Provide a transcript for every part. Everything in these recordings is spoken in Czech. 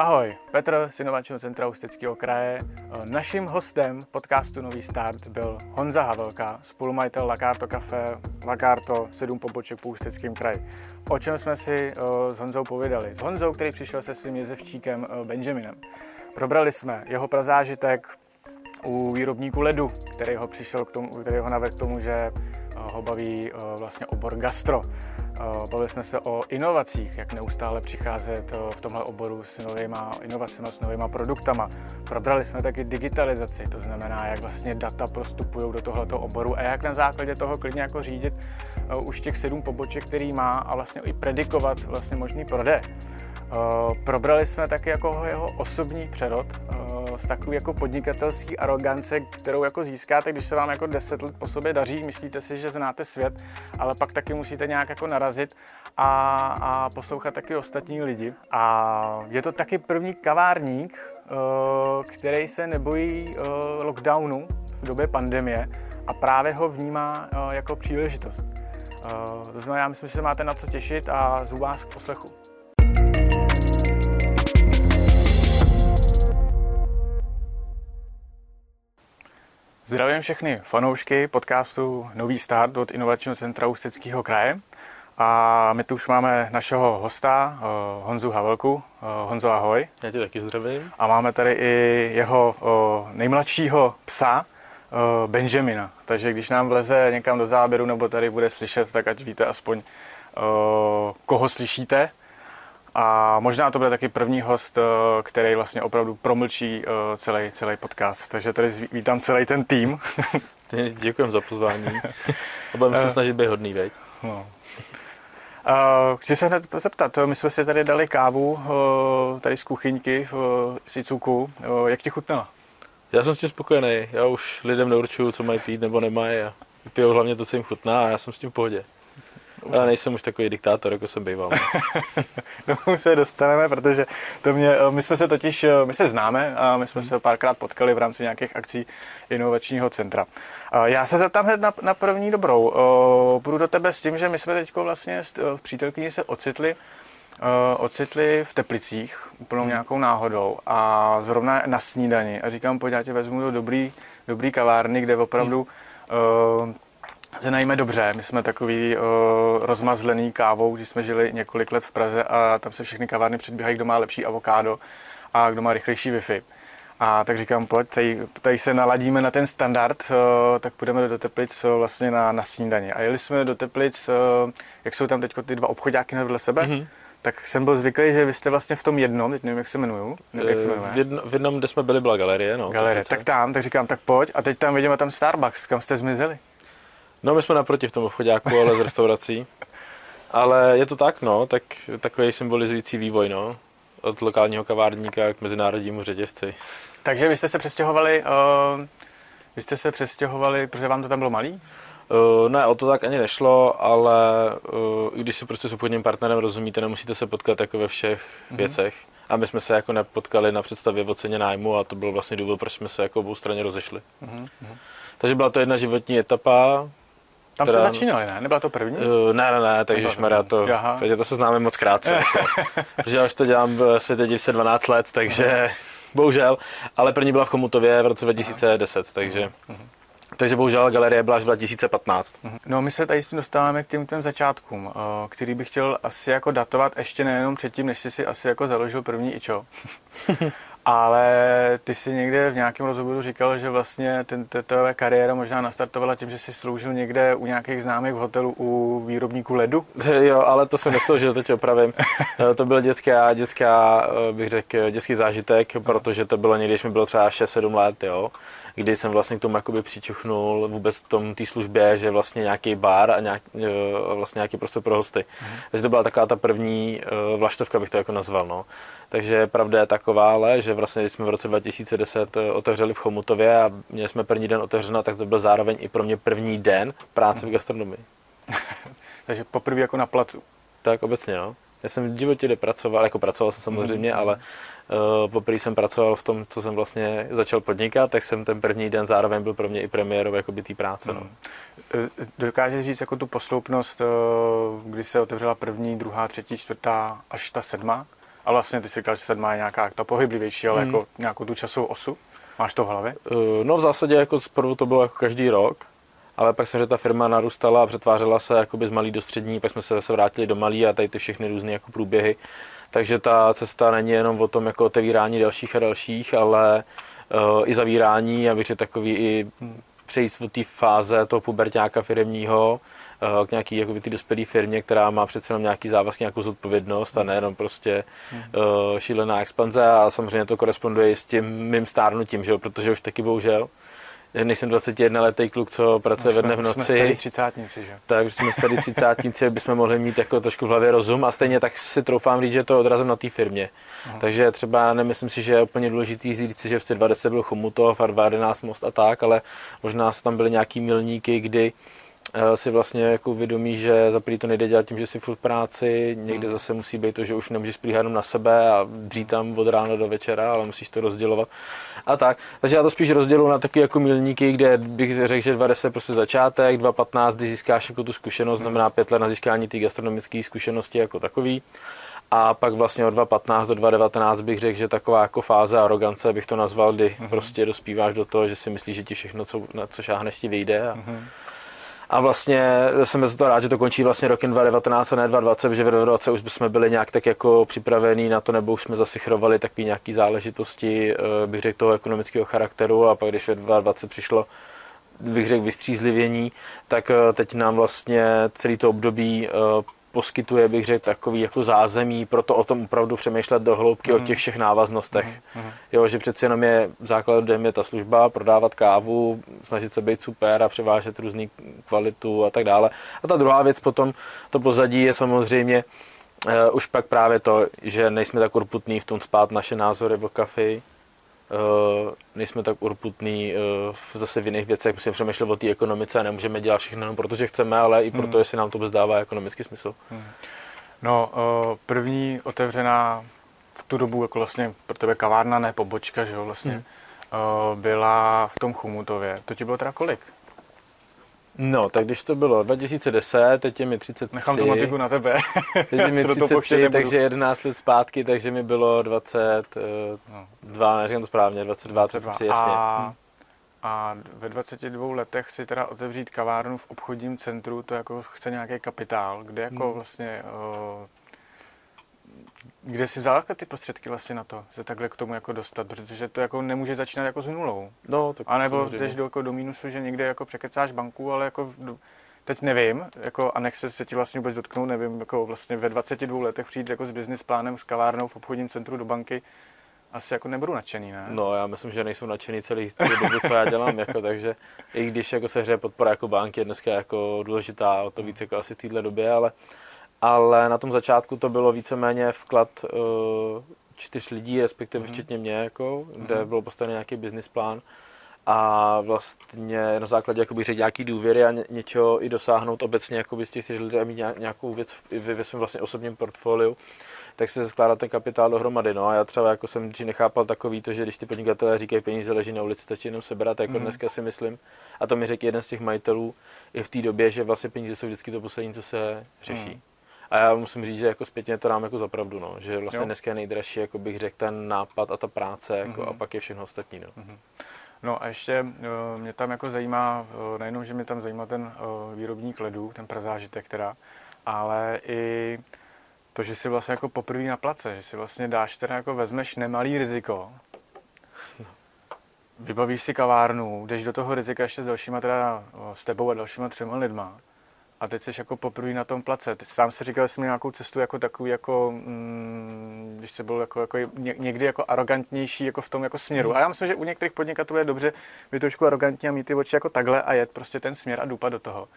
Ahoj, Petr z Inovačního centra Ústeckého kraje. Naším hostem podcastu Nový start byl Honza Havelka, spolumajitel Lakarto Café, Lakarto, 7 poboček po Ústeckém kraji. O čem jsme si eh, s Honzou povědali? S Honzou, který přišel se svým jezevčíkem eh, Benjaminem. Probrali jsme jeho prazážitek u výrobníku ledu, který ho přišel k tomu, který ho navedl k tomu, že eh, ho baví vlastně obor gastro. Bavili jsme se o inovacích, jak neustále přicházet v tomhle oboru s novými inovacemi, s novými produktama. Probrali jsme taky digitalizaci, to znamená, jak vlastně data prostupují do tohoto oboru a jak na základě toho klidně jako řídit už těch sedm poboček, který má a vlastně i predikovat vlastně možný prodej. Probrali jsme taky jako jeho osobní přerod z takové jako podnikatelské arogance, kterou jako získáte, když se vám jako deset let po sobě daří, myslíte si, že znáte svět, ale pak taky musíte nějak jako narazit a, a poslouchat taky ostatní lidi. A je to taky první kavárník, eh, který se nebojí eh, lockdownu v době pandemie a právě ho vnímá eh, jako příležitost. To znamená, já myslím, že se máte na co těšit a zvu vás k poslechu. Zdravím všechny fanoušky podcastu Nový start od Inovačního centra Ústeckého kraje. A my tu už máme našeho hosta, eh, Honzu Havelku. Eh, Honzo, ahoj. Já tě taky zdravím. A máme tady i jeho eh, nejmladšího psa, Benjamina. Takže když nám vleze někam do záběru nebo tady bude slyšet, tak ať víte aspoň, koho slyšíte. A možná to bude taky první host, eh, který vlastně opravdu promlčí eh, celý, celý podcast. Takže tady vítám celý ten tým. Děkujem za pozvání. A budeme se eh. snažit být hodný, veď? No. Chci se hned zeptat, my jsme si tady dali kávu tady z kuchyňky v Sicuku. Jak ti chutnala? Já jsem s tím spokojený. Já už lidem neurčuju, co mají pít nebo nemají a pijou hlavně to, co jim chutná a já jsem s tím v pohodě. Já nejsem už takový diktátor, jako jsem býval. no, se dostaneme, protože to mě, my jsme se totiž, my se známe a my jsme se párkrát potkali v rámci nějakých akcí inovačního centra. Já se zeptám hned na, na první dobrou. Půjdu do tebe s tím, že my jsme teď vlastně v přítelkyni se ocitli ocitli v Teplicích úplnou hmm. nějakou náhodou a zrovna na snídani a říkám, pojď, já tě vezmu do dobrý, dobrý kavárny, kde opravdu hmm. Se najíme dobře. My jsme takový uh, rozmazlený kávou, když jsme žili několik let v Praze a tam se všechny kavárny předbíhají, kdo má lepší avokádo a kdo má rychlejší Wi-Fi. A tak říkám, pojď, tady, tady se naladíme na ten standard, uh, tak půjdeme do Teplic uh, vlastně na, na snídaně. A jeli jsme do Teplic, uh, jak jsou tam teď ty dva obchodáky vedle sebe, mm-hmm tak jsem byl zvyklý, že vy jste vlastně v tom jednom, teď nevím, jak se jmenuju. Jak se v, jedno, v jednom, kde jsme byli, byla galerie. No, galerie, tak tam, tak říkám, tak pojď. A teď tam vidíme tam Starbucks, kam jste zmizeli. No my jsme naproti v tom obchodáku, ale z restaurací. Ale je to tak, no, tak takový symbolizující vývoj, no. Od lokálního kavárníka k mezinárodnímu řetězci. Takže vy jste se přestěhovali, uh, vy jste se přestěhovali, protože vám to tam bylo malý? Uh, ne, o to tak ani nešlo, ale uh, i když si prostě s obchodním partnerem rozumíte, nemusíte se potkat jako ve všech mm-hmm. věcech. A my jsme se jako nepotkali na představě o ceně nájmu a to byl vlastně důvod, proč jsme se jako obou straně rozešli. Mm-hmm. Takže byla to jedna životní etapa, tam která... se začínali, ne? Nebyla to první? Uh, ne, ne, ne, takže šmarja, to, protože to se známe moc krátce. protože já už to dělám v světě divce 12 let, takže bohužel, ale první byla v Chomutově v roce 2010, takže... Takže bohužel galerie byla až v 2015. No my se tady s tím dostáváme k těm, těm začátkům, eh, který bych chtěl asi jako datovat ještě nejenom předtím, než jsi si asi jako založil první ičo. Ale ty si někde v nějakém rozhovoru říkal, že vlastně ten, tvoje kariéra možná nastartovala tím, že jsi sloužil někde u nějakých známých v hotelu u výrobníků ledu? Jo, ale to jsem nesloužil, teď opravím. Eh, to byl dětská, dětská, eh, bych řekl, dětský zážitek, protože to bylo někdy, když mi bylo třeba 6-7 let, jo kdy jsem vlastně k tomu jakoby přičuchnul vůbec tom té službě, že vlastně nějaký bar a nějak, eh, vlastně nějaký prostor pro hosty. Mm. Takže to byla taková ta první vlaštovka, bych to jako nazval. No. Takže pravda je taková, ale že vlastně když jsme v roce 2010 eh, otevřeli v Chomutově a měli jsme první den otevřeno, tak to byl zároveň i pro mě první den práce v gastronomii. Takže poprvé jako na placu. Tak obecně, no. Já jsem v životě pracoval, jako pracoval jsem samozřejmě, mm. ale uh, poprvé jsem pracoval v tom, co jsem vlastně začal podnikat, tak jsem ten první den zároveň byl pro mě i premiérov jako by té práce. Mm. No. Mhm. Dokážeš říct jako tu posloupnost, kdy se otevřela první, druhá, třetí, čtvrtá až ta sedma? A vlastně ty si říkal, že sedm má nějaká ta pohyblivější, ale hmm. jako nějakou tu časovou osu. Máš to v hlavě? Uh, no v zásadě jako zprvu to bylo jako každý rok, ale pak se, že ta firma narůstala a přetvářela se jakoby z malý do střední, pak jsme se zase vrátili do malý a tady ty všechny různé jako průběhy. Takže ta cesta není jenom o tom jako otevírání dalších a dalších, ale uh, i zavírání a bych takový i přejít od té fáze toho pubertáka firmního uh, k nějaký jakoby, ty dospělé firmě, která má přece jenom nějaký závazky, nějakou zodpovědnost a nejenom prostě uh, šílená expanze a samozřejmě to koresponduje i s tím mým stárnutím, že jo? protože už taky bohužel nejsem 21 letý kluk, co pracuje ve dne v noci. Jsme starý třicátníci, že? Tak už jsme starý třicátníci, bychom mohli mít jako trošku v hlavě rozum a stejně tak si troufám říct, že to odrazem na té firmě. Aha. Takže třeba nemyslím si, že je úplně důležitý říct, že v 20 byl Chomutov a 2011 Most a tak, ale možná tam byly nějaký milníky, kdy si vlastně jako uvědomí, že za to nejde dělat tím, že si furt v práci, někde hmm. zase musí být to, že už nemůžeš spíhat jenom na sebe a dřít tam od rána do večera, ale musíš to rozdělovat a tak. Takže já to spíš rozděluji na taky jako milníky, kde bych řekl, že 20 prostě začátek, 2.15, kdy získáš jako tu zkušenost, znamená pět let na získání té gastronomické zkušenosti jako takový. A pak vlastně od 2.15 do 2.19 bych řekl, že taková jako fáze arogance bych to nazval, kdy mm-hmm. prostě dospíváš do toho, že si myslíš, že ti všechno, co, na co šáhneš, ti vyjde. A, mm-hmm a vlastně jsem za to rád, že to končí vlastně rokem 2019 a ne 2020, protože v 2020 už jsme byli nějak tak jako připravení na to, nebo už jsme zasichrovali takové nějaké záležitosti, eh, bych řekl, toho ekonomického charakteru. A pak když v 2020 přišlo bych řekl vystřízlivění, tak eh, teď nám vlastně celý to období eh, poskytuje, bych řekl, takový jako zázemí pro to o tom opravdu přemýšlet do hloubky mm. o mhm. těch všech návaznostech. Mm. Jo, že přeci jenom je základem je ta služba, prodávat kávu, snažit se být super a převážet různý kvalitu a tak dále. A ta druhá věc potom, to pozadí je samozřejmě uh, už pak právě to, že nejsme tak urputní v tom spát naše názory v kafi, nejsme tak urputní uh, zase v jiných věcech, musíme přemýšlet o té ekonomice a nemůžeme dělat všechno jenom protože chceme, ale i proto, hmm. jestli nám to dává ekonomický smysl. Hmm. No, uh, první otevřená v tu dobu jako vlastně pro tebe kavárna, ne pobočka, že jo, vlastně, hmm. byla v tom Chumutově. To ti bylo teda kolik? No, tak když to bylo 2010, teď je mi 33. Nechám tu matiku na tebe. teď je mi 33, takže 11 let zpátky, takže mi bylo 22, no. neříkám to správně, 22, 22. 33, jasně. A, a ve 22 letech si teda otevřít kavárnu v obchodním centru, to jako chce nějaký kapitál, kde jako hmm. vlastně uh, kde si vzal ty prostředky vlastně na to, se takhle k tomu jako dostat, protože to jako nemůže začínat jako s nulou. No, tak a nebo jdeš do, jako do mínusu, že někde jako překecáš banku, ale jako teď nevím, jako, a nechce se ti vlastně vůbec dotknout, nevím, jako vlastně ve 22 letech přijít jako s business plánem, s kavárnou v obchodním centru do banky, asi jako nebudu nadšený, ne? No, já myslím, že nejsou nadšený celý dobu, co já dělám, jako, takže i když jako se hře podpora jako banky je dneska jako důležitá, o to víc jako asi v této době, ale ale na tom začátku to bylo víceméně vklad uh, čtyř lidí, respektive mm-hmm. včetně mě, jako, kde mm-hmm. byl postavený nějaký business plán a vlastně na základě jakoby, řekl, nějaký důvěry a ně, něčeho i dosáhnout obecně jakoby, z těch čtyř lidí a mít nějakou věc ve, ve svém vlastně osobním portfoliu, tak se skládá ten kapitál dohromady. No a já třeba jako jsem dřív nechápal takový to, že když ty podnikatelé říkají peníze leží na ulici, stačí jenom sebrat, jako mm. dneska si myslím. A to mi řekl jeden z těch majitelů i v té době, že vlastně peníze jsou vždycky to poslední, co se řeší. Mm. A já musím říct, že jako zpětně to dám jako za pravdu, no. že vlastně jo. dneska je nejdražší, jako bych řekl, ten nápad a ta práce jako, mm-hmm. a pak je všechno ostatní. No. Mm-hmm. No a ještě uh, mě tam jako zajímá, uh, nejenom, že mě tam zajímá ten uh, výrobník ledů, ten prazážitek teda, ale i to, že si vlastně jako poprvé na place, že si vlastně dáš teda jako vezmeš nemalý riziko, vybavíš si kavárnu, jdeš do toho rizika ještě s dalšíma teda, s tebou a dalšíma třema lidma a teď jsi jako poprvé na tom place. Ty sám si říkal, že jsi měl nějakou cestu jako takový, jako, mm, když jsi byl jako, jako někdy jako arrogantnější jako v tom jako směru. A já myslím, že u některých podnikatelů je dobře být trošku arrogantní a mít ty oči jako takhle a jet prostě ten směr a dupat do toho.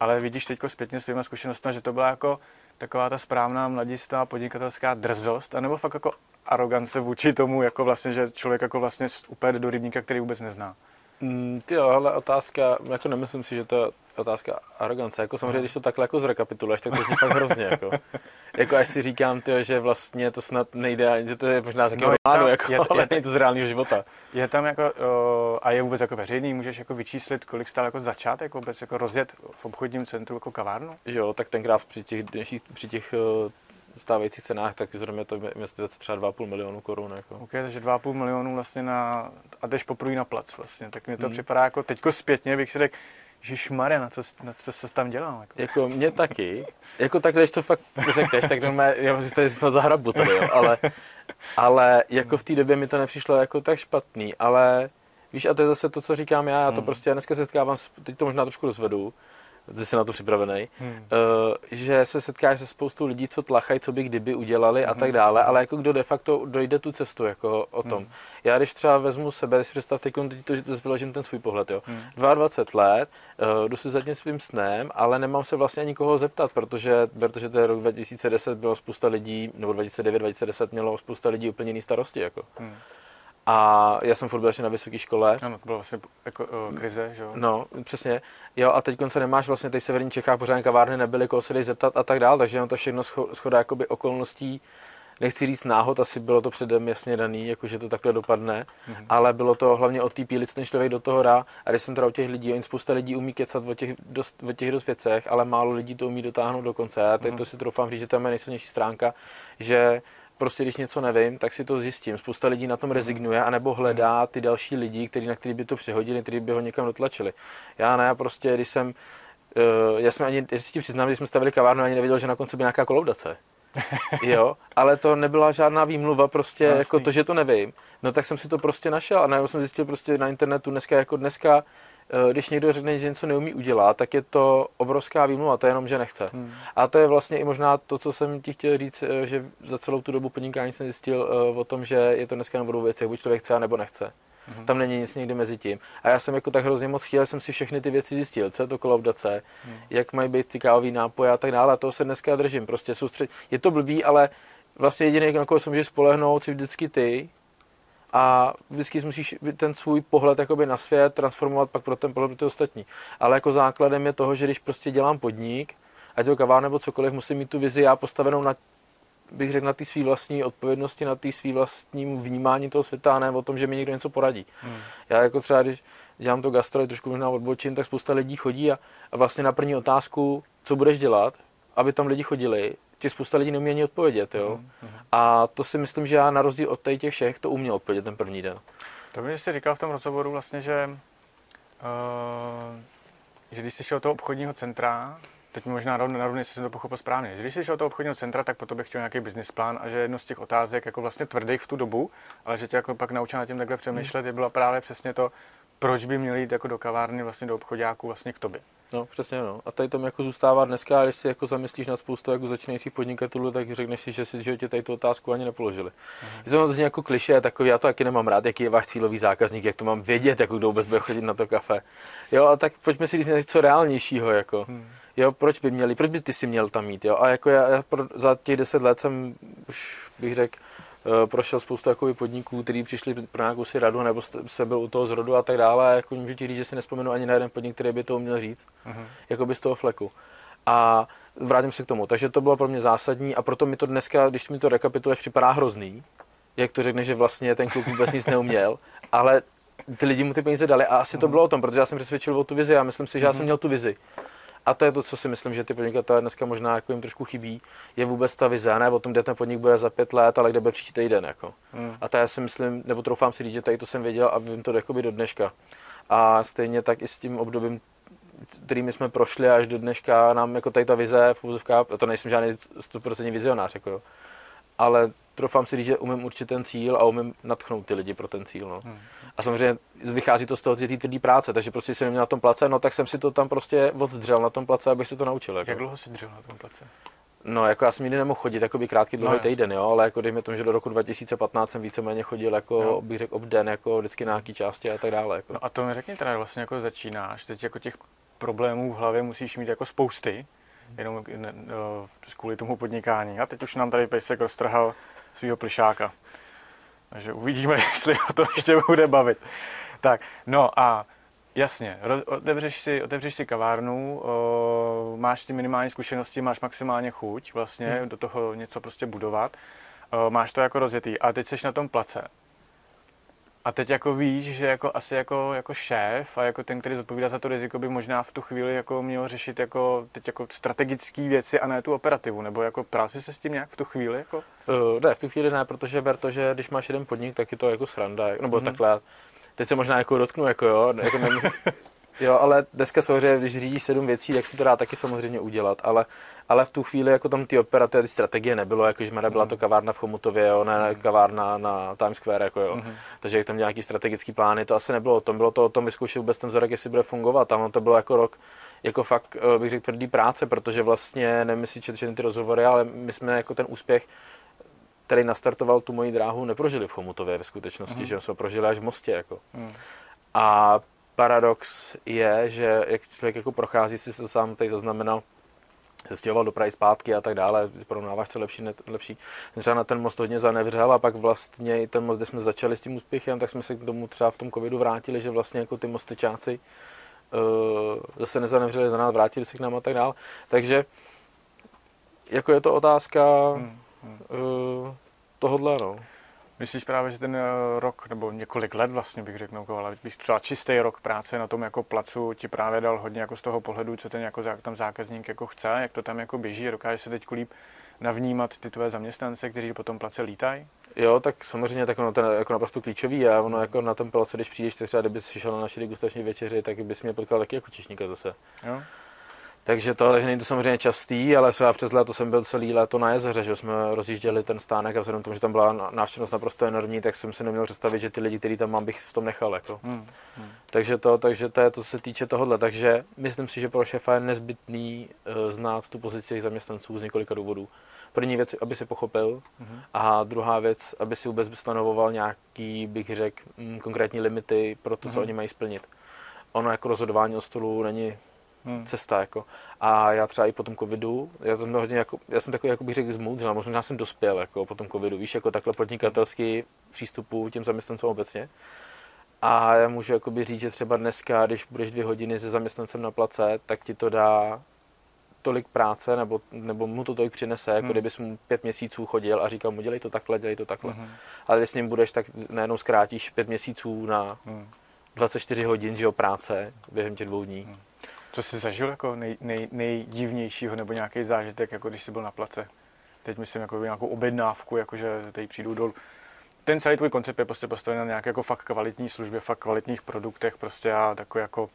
Ale vidíš teď zpětně svýma zkušenostmi, že to byla jako taková ta správná mladistá podnikatelská drzost, anebo fakt jako arogance vůči tomu, jako vlastně, že člověk jako vlastně úplně do rybníka, který vůbec nezná. Mm, ty jo, ale otázka, jako nemyslím si, že to je otázka arogance. Jako samozřejmě, když to takhle jako zrekapituluješ, tak to zní fakt hrozně. Jako. jako až si říkám, tyjo, že vlastně to snad nejde, že to je možná z no, románu, jako, je, ale je, není to z reálného života. Je tam jako, uh, a je vůbec jako veřejný, můžeš jako vyčíslit, kolik stál jako začátek jako vůbec jako rozjet v obchodním centru jako kavárnu? Jo, tak tenkrát při těch, při těch stávajících cenách, tak zrovna to investice třeba 2,5 milionu korun. Jako. OK, takže 2,5 milionu vlastně na, a jdeš poprvé na plac vlastně, tak mi to hmm. připadá jako teďko zpětně, bych si řekl, Ježíš Maria, na co, na co se tam dělal? Jako? jako mě taky. Jako tak, když to fakt řekneš, tak normálně, já si tady snad zahrabu tady, jo, ale, ale jako v té době mi to nepřišlo jako tak špatný, ale víš, a to je zase to, co říkám já, já to hmm. prostě já dneska setkávám, teď to možná trošku rozvedu, ty jsi na to připravený, hmm. uh, že se setkáš se spoustou lidí, co tlachají, co by kdyby udělali hmm. a tak dále, ale jako kdo de facto dojde tu cestu jako o tom. Hmm. Já když třeba vezmu sebe, když si představ teď to, že to vyložím ten svůj pohled, jo. Hmm. 22 let, uh, jdu si za tím svým snem, ale nemám se vlastně ani koho zeptat, protože, protože to je rok 2010, bylo spousta lidí, nebo 2009, 2010 mělo spousta lidí úplně jiný starosti, jako. Hmm. A já jsem furt byl ještě na vysoké škole. Ano, to bylo vlastně jako uh, krize, že jo? No, přesně. Jo, a teď se nemáš vlastně, teď v severní Čechách pořádně kavárny nebyly, koho se zeptat a tak dále, takže jenom to všechno schoda jakoby okolností, nechci říct náhod, asi bylo to předem jasně daný, jako že to takhle dopadne, mm-hmm. ale bylo to hlavně o té píli, co ten člověk do toho dá. A když jsem teda u těch lidí, oni spousta lidí umí kecat o těch, dost, o těch dost věcech, ale málo lidí to umí dotáhnout do konce. A teď mm-hmm. to si troufám říct, že to je nejsilnější stránka, že prostě když něco nevím, tak si to zjistím. Spousta lidí na tom mhm. rezignuje, anebo hledá ty další lidi, který, na který by to přehodili, který by ho někam dotlačili. Já ne, já prostě, když jsem, uh, já jsem ani, jestli ti přiznám, když jsme stavili kavárnu, ani nevěděl, že na konci by nějaká kolaudace. jo, ale to nebyla žádná výmluva, prostě no, jako to, že to nevím. No tak jsem si to prostě našel a najednou jsem zjistil prostě na internetu dneska jako dneska Eh, když někdo řekne, že něco neumí udělat, tak je to obrovská výmluva, to je jenom, že nechce. Hmm. A to je vlastně i možná to, co jsem ti chtěl říct, eh, že za celou tu dobu podnikání jsem zjistil eh, o tom, že je to dneska na dvou věcech, buď člověk chce, nebo nechce. Hmm. Tam není nic někdy mezi tím. A já jsem jako tak hrozně moc chtěl, jsem si všechny ty věci zjistil, co je to kolaudace, hmm. jak mají být ty kávové nápoje a tak dále. A toho se dneska držím. Prostě soustřed... Je to blbý, ale vlastně jediný, na koho se můžeš spolehnout, si vždycky ty, a vždycky musíš ten svůj pohled jakoby na svět transformovat pak pro ten pohled pro ty ostatní. Ale jako základem je toho, že když prostě dělám podnik, ať to kavár nebo cokoliv, musím mít tu vizi já postavenou na bych řekl, na té své vlastní odpovědnosti, na té své vlastním vnímání toho světa, a ne o tom, že mi někdo něco poradí. Hmm. Já jako třeba, když dělám to gastro, trošku možná odbočím, tak spousta lidí chodí a, a vlastně na první otázku, co budeš dělat, aby tam lidi chodili, ti spousta lidí neumí ani odpovědět, jo. Mm-hmm. A to si myslím, že já na rozdíl od těch všech to uměl odpovědět ten první den. To mi jsi říkal v tom rozhovoru vlastně, že, uh, že když jsi šel do toho obchodního centra, teď možná narovně, jestli jsem to pochopil správně, že když jsi šel do toho obchodního centra, tak potom bych chtěl nějaký business plán a že jedno z těch otázek, jako vlastně tvrdých v tu dobu, ale že tě jako pak naučil na tím takhle přemýšlet, mm. byla právě přesně to, proč by měli jít jako do kavárny, vlastně do obchodáků vlastně k tobě. No, přesně no. A tady tam jako zůstává dneska, když si jako zamyslíš na spoustu jako začínajících podnikatelů, tak řekneš si, že si že tě tady tu otázku ani nepoložili. Uh-huh. Je to jako kliše, takový, já to taky nemám rád, jaký je váš cílový zákazník, jak to mám vědět, jako kdo vůbec bude chodit na to kafe. Jo, a tak pojďme si říct něco reálnějšího, jako. Hmm. Jo, proč by měli, proč by ty si měl tam mít, jo? A jako já, já pro, za těch deset let jsem už bych řekl, prošel spoustu jakoby, podniků, kteří přišli pro nějakou si radu, nebo se byl u toho zrodu a tak dále. A jako můžu ti říct, že si nespomenu ani na jeden podnik, který by to uměl říct, uh-huh. jako by z toho fleku. A vrátím se k tomu. Takže to bylo pro mě zásadní a proto mi to dneska, když mi to rekapituluješ, připadá hrozný, jak to řekne, že vlastně ten kluk vůbec nic neuměl, ale ty lidi mu ty peníze dali a asi to mhm. bylo o tom, protože já jsem přesvědčil o tu vizi a myslím si, že já jsem mhm. měl tu vizi. A to je to, co si myslím, že ty podnikatelé dneska možná jako jim trošku chybí, je vůbec ta vize, ne o tom, kde ten podnik bude za pět let, ale kde bude příští týden. Jako. Hmm. A to já si myslím, nebo troufám si říct, že tady to jsem věděl a vím to jakoby do dneška. A stejně tak i s tím obdobím, kterými jsme prošli až do dneška, nám jako tady ta vize, fúzovka, to nejsem žádný 100% vizionář, jako, ale trofám si říct, že umím určit ten cíl a umím natchnout ty lidi pro ten cíl. No. Hmm. A samozřejmě vychází to z toho, že ty tvrdý práce, takže prostě jsem měl na tom place, no tak jsem si to tam prostě odzdřel na tom place, abych se to naučil. Jako. Jak dlouho jsi dřel na tom place? No, jako já jsem nikdy nemohl chodit, jako by krátký dlouhý no, týden, jo, ale jako dejme tomu, že do roku 2015 jsem víceméně chodil jako, no. bych řekl, obden, jako vždycky na nějaký části a tak dále. Jako. No a to mi řekni teda, vlastně jako začínáš, teď jako těch problémů v hlavě musíš mít jako spousty, jenom ne, no, kvůli tomu podnikání. A teď už nám tady Pejsek roztrhal svého plišáka. Takže uvidíme, jestli o to ještě bude bavit. Tak, no a jasně, otevřeš si, otevřeš si kavárnu, o, máš s tím minimální zkušenosti, máš maximálně chuť vlastně hmm. do toho něco prostě budovat, o, máš to jako rozjetý a teď jsi na tom place. A teď jako víš, že jako asi jako, jako šéf a jako ten, který zodpovídá za to riziko, by možná v tu chvíli jako měl řešit jako teď jako strategické věci a ne tu operativu, nebo jako práci se s tím nějak v tu chvíli? Jako? Uh, ne, v tu chvíli ne, protože ber to, že když máš jeden podnik, tak je to jako sranda, nebo mm-hmm. takhle. Teď se možná jako dotknu, jako jo, jako nemysl... Jo, ale dneska samozřejmě, když řídíš sedm věcí, tak si to dá taky samozřejmě udělat, ale, ale v tu chvíli jako tam ty operace, ty strategie nebylo, jako že byla to kavárna v Chomutově, jo, ne mm. kavárna na Times Square, jako jo. Mm. Takže jak tam nějaký strategický plány, to asi nebylo o tom, bylo to o tom vyzkoušet vůbec ten vzorek, jestli bude fungovat, a to bylo jako rok, jako fakt eh, bych řekl tvrdý práce, protože vlastně jestli četl ty rozhovory, ale my jsme jako ten úspěch který nastartoval tu moji dráhu, neprožili v Chomutově ve skutečnosti, mm. že jsme prožili až v Mostě. Jako. Mm. A paradox je, že jak člověk jako prochází, si to sám tady zaznamenal, se stěhoval do Prahy zpátky a tak dále, porovnáváš co lepší, ne, lepší. Třeba na ten most hodně zanevřel a pak vlastně ten most, kde jsme začali s tím úspěchem, tak jsme se k tomu třeba v tom covidu vrátili, že vlastně jako ty mostečáci uh, zase nezanevřeli za nás, vrátili se k nám a tak dále. Takže jako je to otázka hmm, hmm. Uh, tohodle, no. Myslíš právě, že ten eh, rok nebo několik let vlastně bych řekl, ale když třeba čistý rok práce na tom jako placu ti právě dal hodně jako z toho pohledu, co ten jako tam zákazník jako chce, jak to tam jako běží, dokáže se teď líp navnímat ty tvoje zaměstnance, kteří potom place lítají? Jo, tak samozřejmě tak ono to je jako naprosto klíčový a ono jako na tom place, když přijdeš, tak třeba kdyby šel na naši degustační večeři, tak bys mě potkal taky jako čišníka zase. Jo. Takže to, takže není to samozřejmě častý, ale třeba přes léto jsem byl celý léto na jezeře, že jsme rozjížděli ten stánek a vzhledem tomu, že tam byla návštěvnost naprosto enormní, tak jsem si neměl představit, že ty lidi, který tam mám, bych v tom nechal. Jako. Hmm. Hmm. Takže, to, takže to je to, co se týče tohohle. Takže myslím si, že pro šéfa je nezbytný uh, znát tu pozici těch zaměstnanců z několika důvodů. První věc, aby si pochopil, hmm. a druhá věc, aby si vůbec stanovoval nějaký, bych řekl, mm, konkrétní limity pro to, co hmm. oni mají splnit. Ono jako rozhodování o stolu není hmm. cesta. Jako. A já třeba i po tom covidu, já, jsem hodně jako, já jsem takový, jako bych řekl, zmoudřil, možná jsem dospěl jako po tom covidu, víš, jako takhle podnikatelský přístupu těm zaměstnancům obecně. A já můžu jakoby říct, že třeba dneska, když budeš dvě hodiny se zaměstnancem na place, tak ti to dá tolik práce, nebo, nebo mu to tolik přinese, jako hmm. kdybys mu pět měsíců chodil a říkal mu, dělej to takhle, dělej to takhle. Hmm. Ale když s ním budeš, tak najednou zkrátíš pět měsíců na hmm. 24 hodin že jo, práce během těch dvou dní. Hmm. Co jsi zažil jako nej, nej, nejdivnějšího nebo nějaký zážitek, jako když jsi byl na place? Teď myslím jako nějakou objednávku, jakože tady přijdu dolů. Ten celý tvůj koncept je prostě postaven na nějaké jako fakt kvalitní službě, fakt kvalitních produktech prostě a takový jako uh,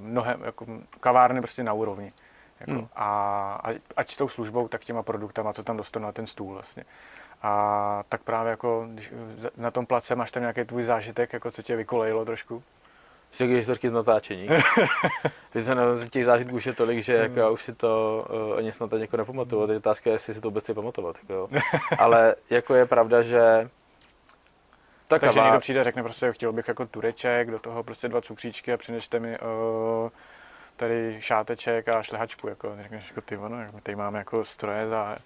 mnohem, jako kavárny prostě na úrovni. Jako, hmm. a, ať tou službou, tak těma produktama, co tam dostanu na ten stůl vlastně. A tak právě jako když na tom place máš tam nějaký tvůj zážitek, jako co tě vykolejilo trošku? Jsou taky historky z natáčení. těch zážitků už je tolik, že jako já už si to uh, ani snad jako nepamatuju. Teď otázka je, jestli si to vůbec si pamatovat. Jako. Ale jako je pravda, že tak Takže kavár... někdo přijde a řekne prostě, chtěl bych jako tureček, do toho prostě dva cukříčky a přinešte mi uh, tady šáteček a šlehačku. Jako, řekneš, jako ty, ono, my tady máme jako stroje za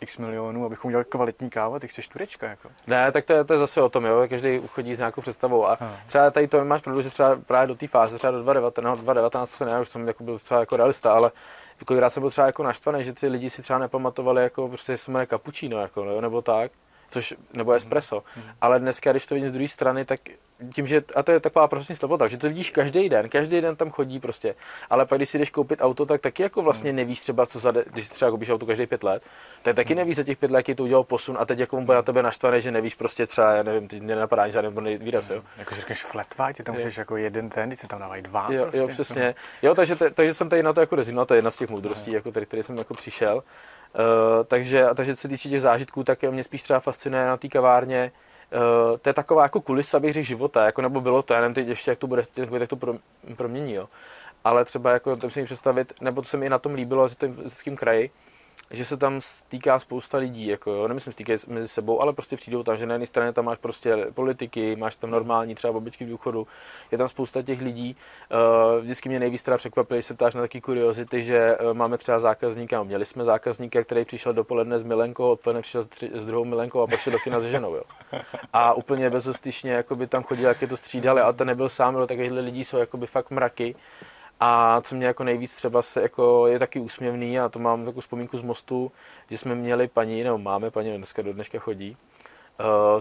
x milionů, abychom udělali kvalitní kávu, ty chceš turečka. Jako. Ne, tak to je, to je zase o tom, jo. každý uchodí s nějakou představou. A no. třeba tady to máš pravdu, že třeba právě do té fáze, třeba do 2019, 2019 se ne, už jsem jako byl třeba jako realista, ale kolikrát jsem byl třeba jako naštvaný, že ty lidi si třeba nepamatovali, jako prostě se jmenuje cappuccino, jako, nebo tak což, nebo espresso. Mm. Ale dneska, když to vidím z druhé strany, tak tím, že, a to je taková profesní slobota, že to vidíš každý den, každý den tam chodí prostě, ale pak když si jdeš koupit auto, tak taky jako vlastně nevíš třeba, co za, když si třeba koupíš auto každý pět let, tak taky nevíš za těch pět let, jaký to udělal posun a teď jako mu bude na tebe naštvané, že nevíš prostě třeba, já nevím, teď mě nenapadá ani žádný výraz, jo. Jako řekneš flat white, tam musíš jako jeden ten, když se tam dávají dva. Jo, prostě. jo přesně. Jo, takže, takže jsem tady na to jako rezignoval, to je jedna z těch moudrostí, jako tady, který jsem jako přišel. Uh, takže, takže co se týče těch zážitků, tak mě spíš třeba fascinuje na té kavárně, uh, to je taková jako kulisa, bych řekl, života, jako nebo bylo to, já nevím teď ještě, jak to bude, jak to promění, jo. Ale třeba jako to si představit, nebo to se mi i na tom líbilo, že v tom kraji, že se tam stýká spousta lidí, jako jo, nemyslím stýkají mezi sebou, ale prostě přijdou tam, že na jedné straně tam máš prostě politiky, máš tam normální třeba babičky v důchodu, je tam spousta těch lidí. Uh, vždycky mě nejvíc teda překvapili se ptáš na taky kuriozity, že uh, máme třeba zákazníka, měli jsme zákazníka, který přišel dopoledne s milenkou, odpoledne přišel s druhou milenkou a pak šel do kina se ženou, jo. A úplně bezostyšně, jako by tam chodil, jak je to střídali, a ten nebyl sám, ale takovýchhle lidí jsou jako by fakt mraky. A co mě jako nejvíc třeba se jako je taky úsměvný, a to mám takovou vzpomínku z mostu, že jsme měli paní, nebo máme paní, dneska do dneška chodí,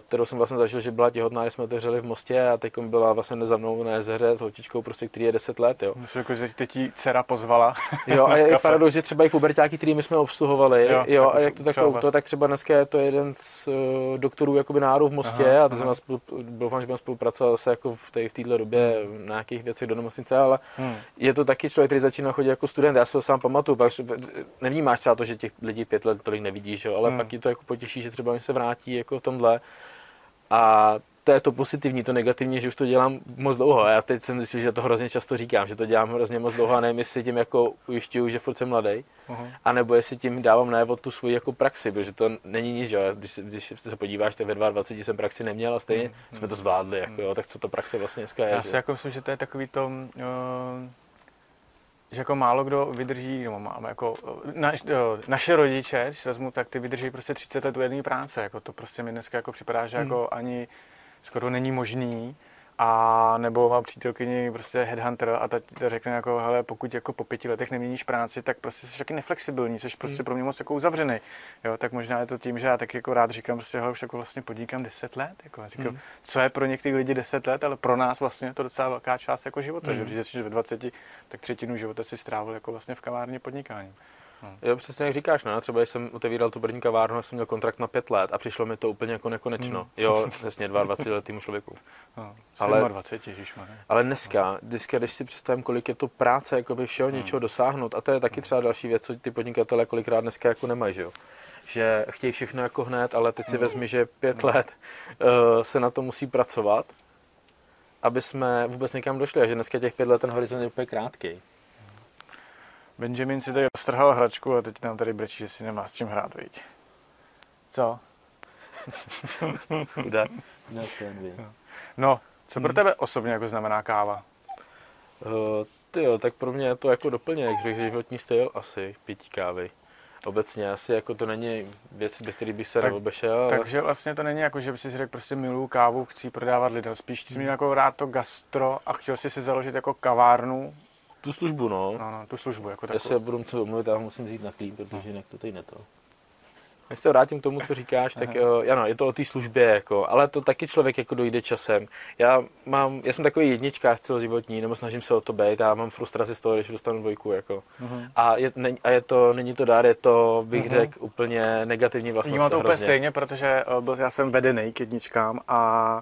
kterou jsem vlastně zažil, že byla těhotná, když jsme otevřeli v Mostě a teď byla vlastně za mnou na jezeře s holčičkou, prostě, který je 10 let. Jo. Myslím, jako, že teď ti dcera pozvala. Jo, a je paradox, že třeba i pubertáky, který my jsme obsluhovali, jo, jo a jak to tak, to, tak třeba dneska je to jeden z uh, doktorů jakoby náru v Mostě aha, a to jsem spolu, doufám, že budeme spolupracovat se jako v, té, v této době hmm. na nějakých věcech do nemocnice, ale hmm. je to taky člověk, který začíná chodit jako student. Já si to sám pamatuju, pak nevnímáš třeba to, že těch lidí pět let tolik nevidíš, jo, ale hmm. pak je to jako potěší, že třeba oni se vrátí jako v tomhle a to je to pozitivní, to negativní, že už to dělám moc dlouho. A já teď jsem zjistil, že to hrozně často říkám, že to dělám hrozně moc dlouho a nevím, jestli tím jako ujišťuju, že furt jsem mladý, uh-huh. anebo jestli tím dávám najevo tu svoji jako praxi, protože to není nic, že když, když se podíváš, tak ve 22 jsem praxi neměl a stejně uh-huh. jsme to zvládli, jako, jo, tak co to praxe vlastně dneska je. Já si jako myslím, že to je takový to, uh, že jako málo kdo vydrží, no máme jako, na, naše rodiče, když se vezmu, tak ty vydrží prostě 30 let u jedné práce, jako to prostě mi dneska jako připadá, že hmm. jako ani skoro není možný, a nebo mám přítelkyni prostě headhunter a ta, ta řekne jako, hele, pokud jako po pěti letech neměníš práci, tak prostě jsi taky neflexibilní, jsi prostě hmm. pro mě moc jako uzavřený. Jo, tak možná je to tím, že já tak jako rád říkám, prostě hele, už jako vlastně podnikám deset let, jako říkám, hmm. co je pro některé lidi deset let, ale pro nás vlastně je to docela velká část jako života, hmm. že když jsi ve 20, tak třetinu života si strávil jako vlastně v kavárně podnikáním. Hmm. Jo, přesně jak říkáš, no. Třeba když jsem otevíral tu první kavárnu, jsem měl kontrakt na pět let a přišlo mi to úplně jako nekonečno. Hmm. Jo, přesně 22 letýmu člověku. No, ale, 20, ale dneska, dneska, když si představím, kolik je to práce, jako by všeho hmm. něčeho dosáhnout, a to je taky třeba další věc, co ty podnikatelé kolikrát dneska jako nemají, že jo že chtějí všechno jako hned, ale teď si hmm. vezmi, že pět hmm. let uh, se na to musí pracovat, aby jsme vůbec někam došli a že dneska těch pět let ten horizont je úplně krátký. Benjamin si tady roztrhal hračku a teď nám tady brečí, že si nemá s čím hrát, viď? Co? Chudá. no, co pro hmm. tebe osobně jako znamená káva? Uh, ty jo, tak pro mě je to jako doplněk, životní styl asi, pití kávy. Obecně asi jako to není věc, bez který bych se tak, neobešel. Ale... Takže vlastně to není jako, že by si řekl prostě miluju kávu, chci prodávat lidem. Spíš jsi měl jako rád to gastro a chtěl si si založit jako kavárnu tu službu, no. No, no tu službu jako takovou. Já se budu muset omluvit, já musím vzít na klín, protože jinak to tady neto. Když se vrátím k tomu, co říkáš, tak jo, ano, je to o té službě, jako, ale to taky člověk jako dojde časem. Já, mám, já jsem takový jedničkář celoživotní, nebo snažím se o to být, já mám frustraci z toho, když dostanu dvojku. Jako. Uh-huh. A, je, ne, a je to, není to dár, je to, bych uh-huh. řekl, úplně negativní vlastnost. Mám to úplně stejně, protože uh, byl, já jsem vedený k jedničkám a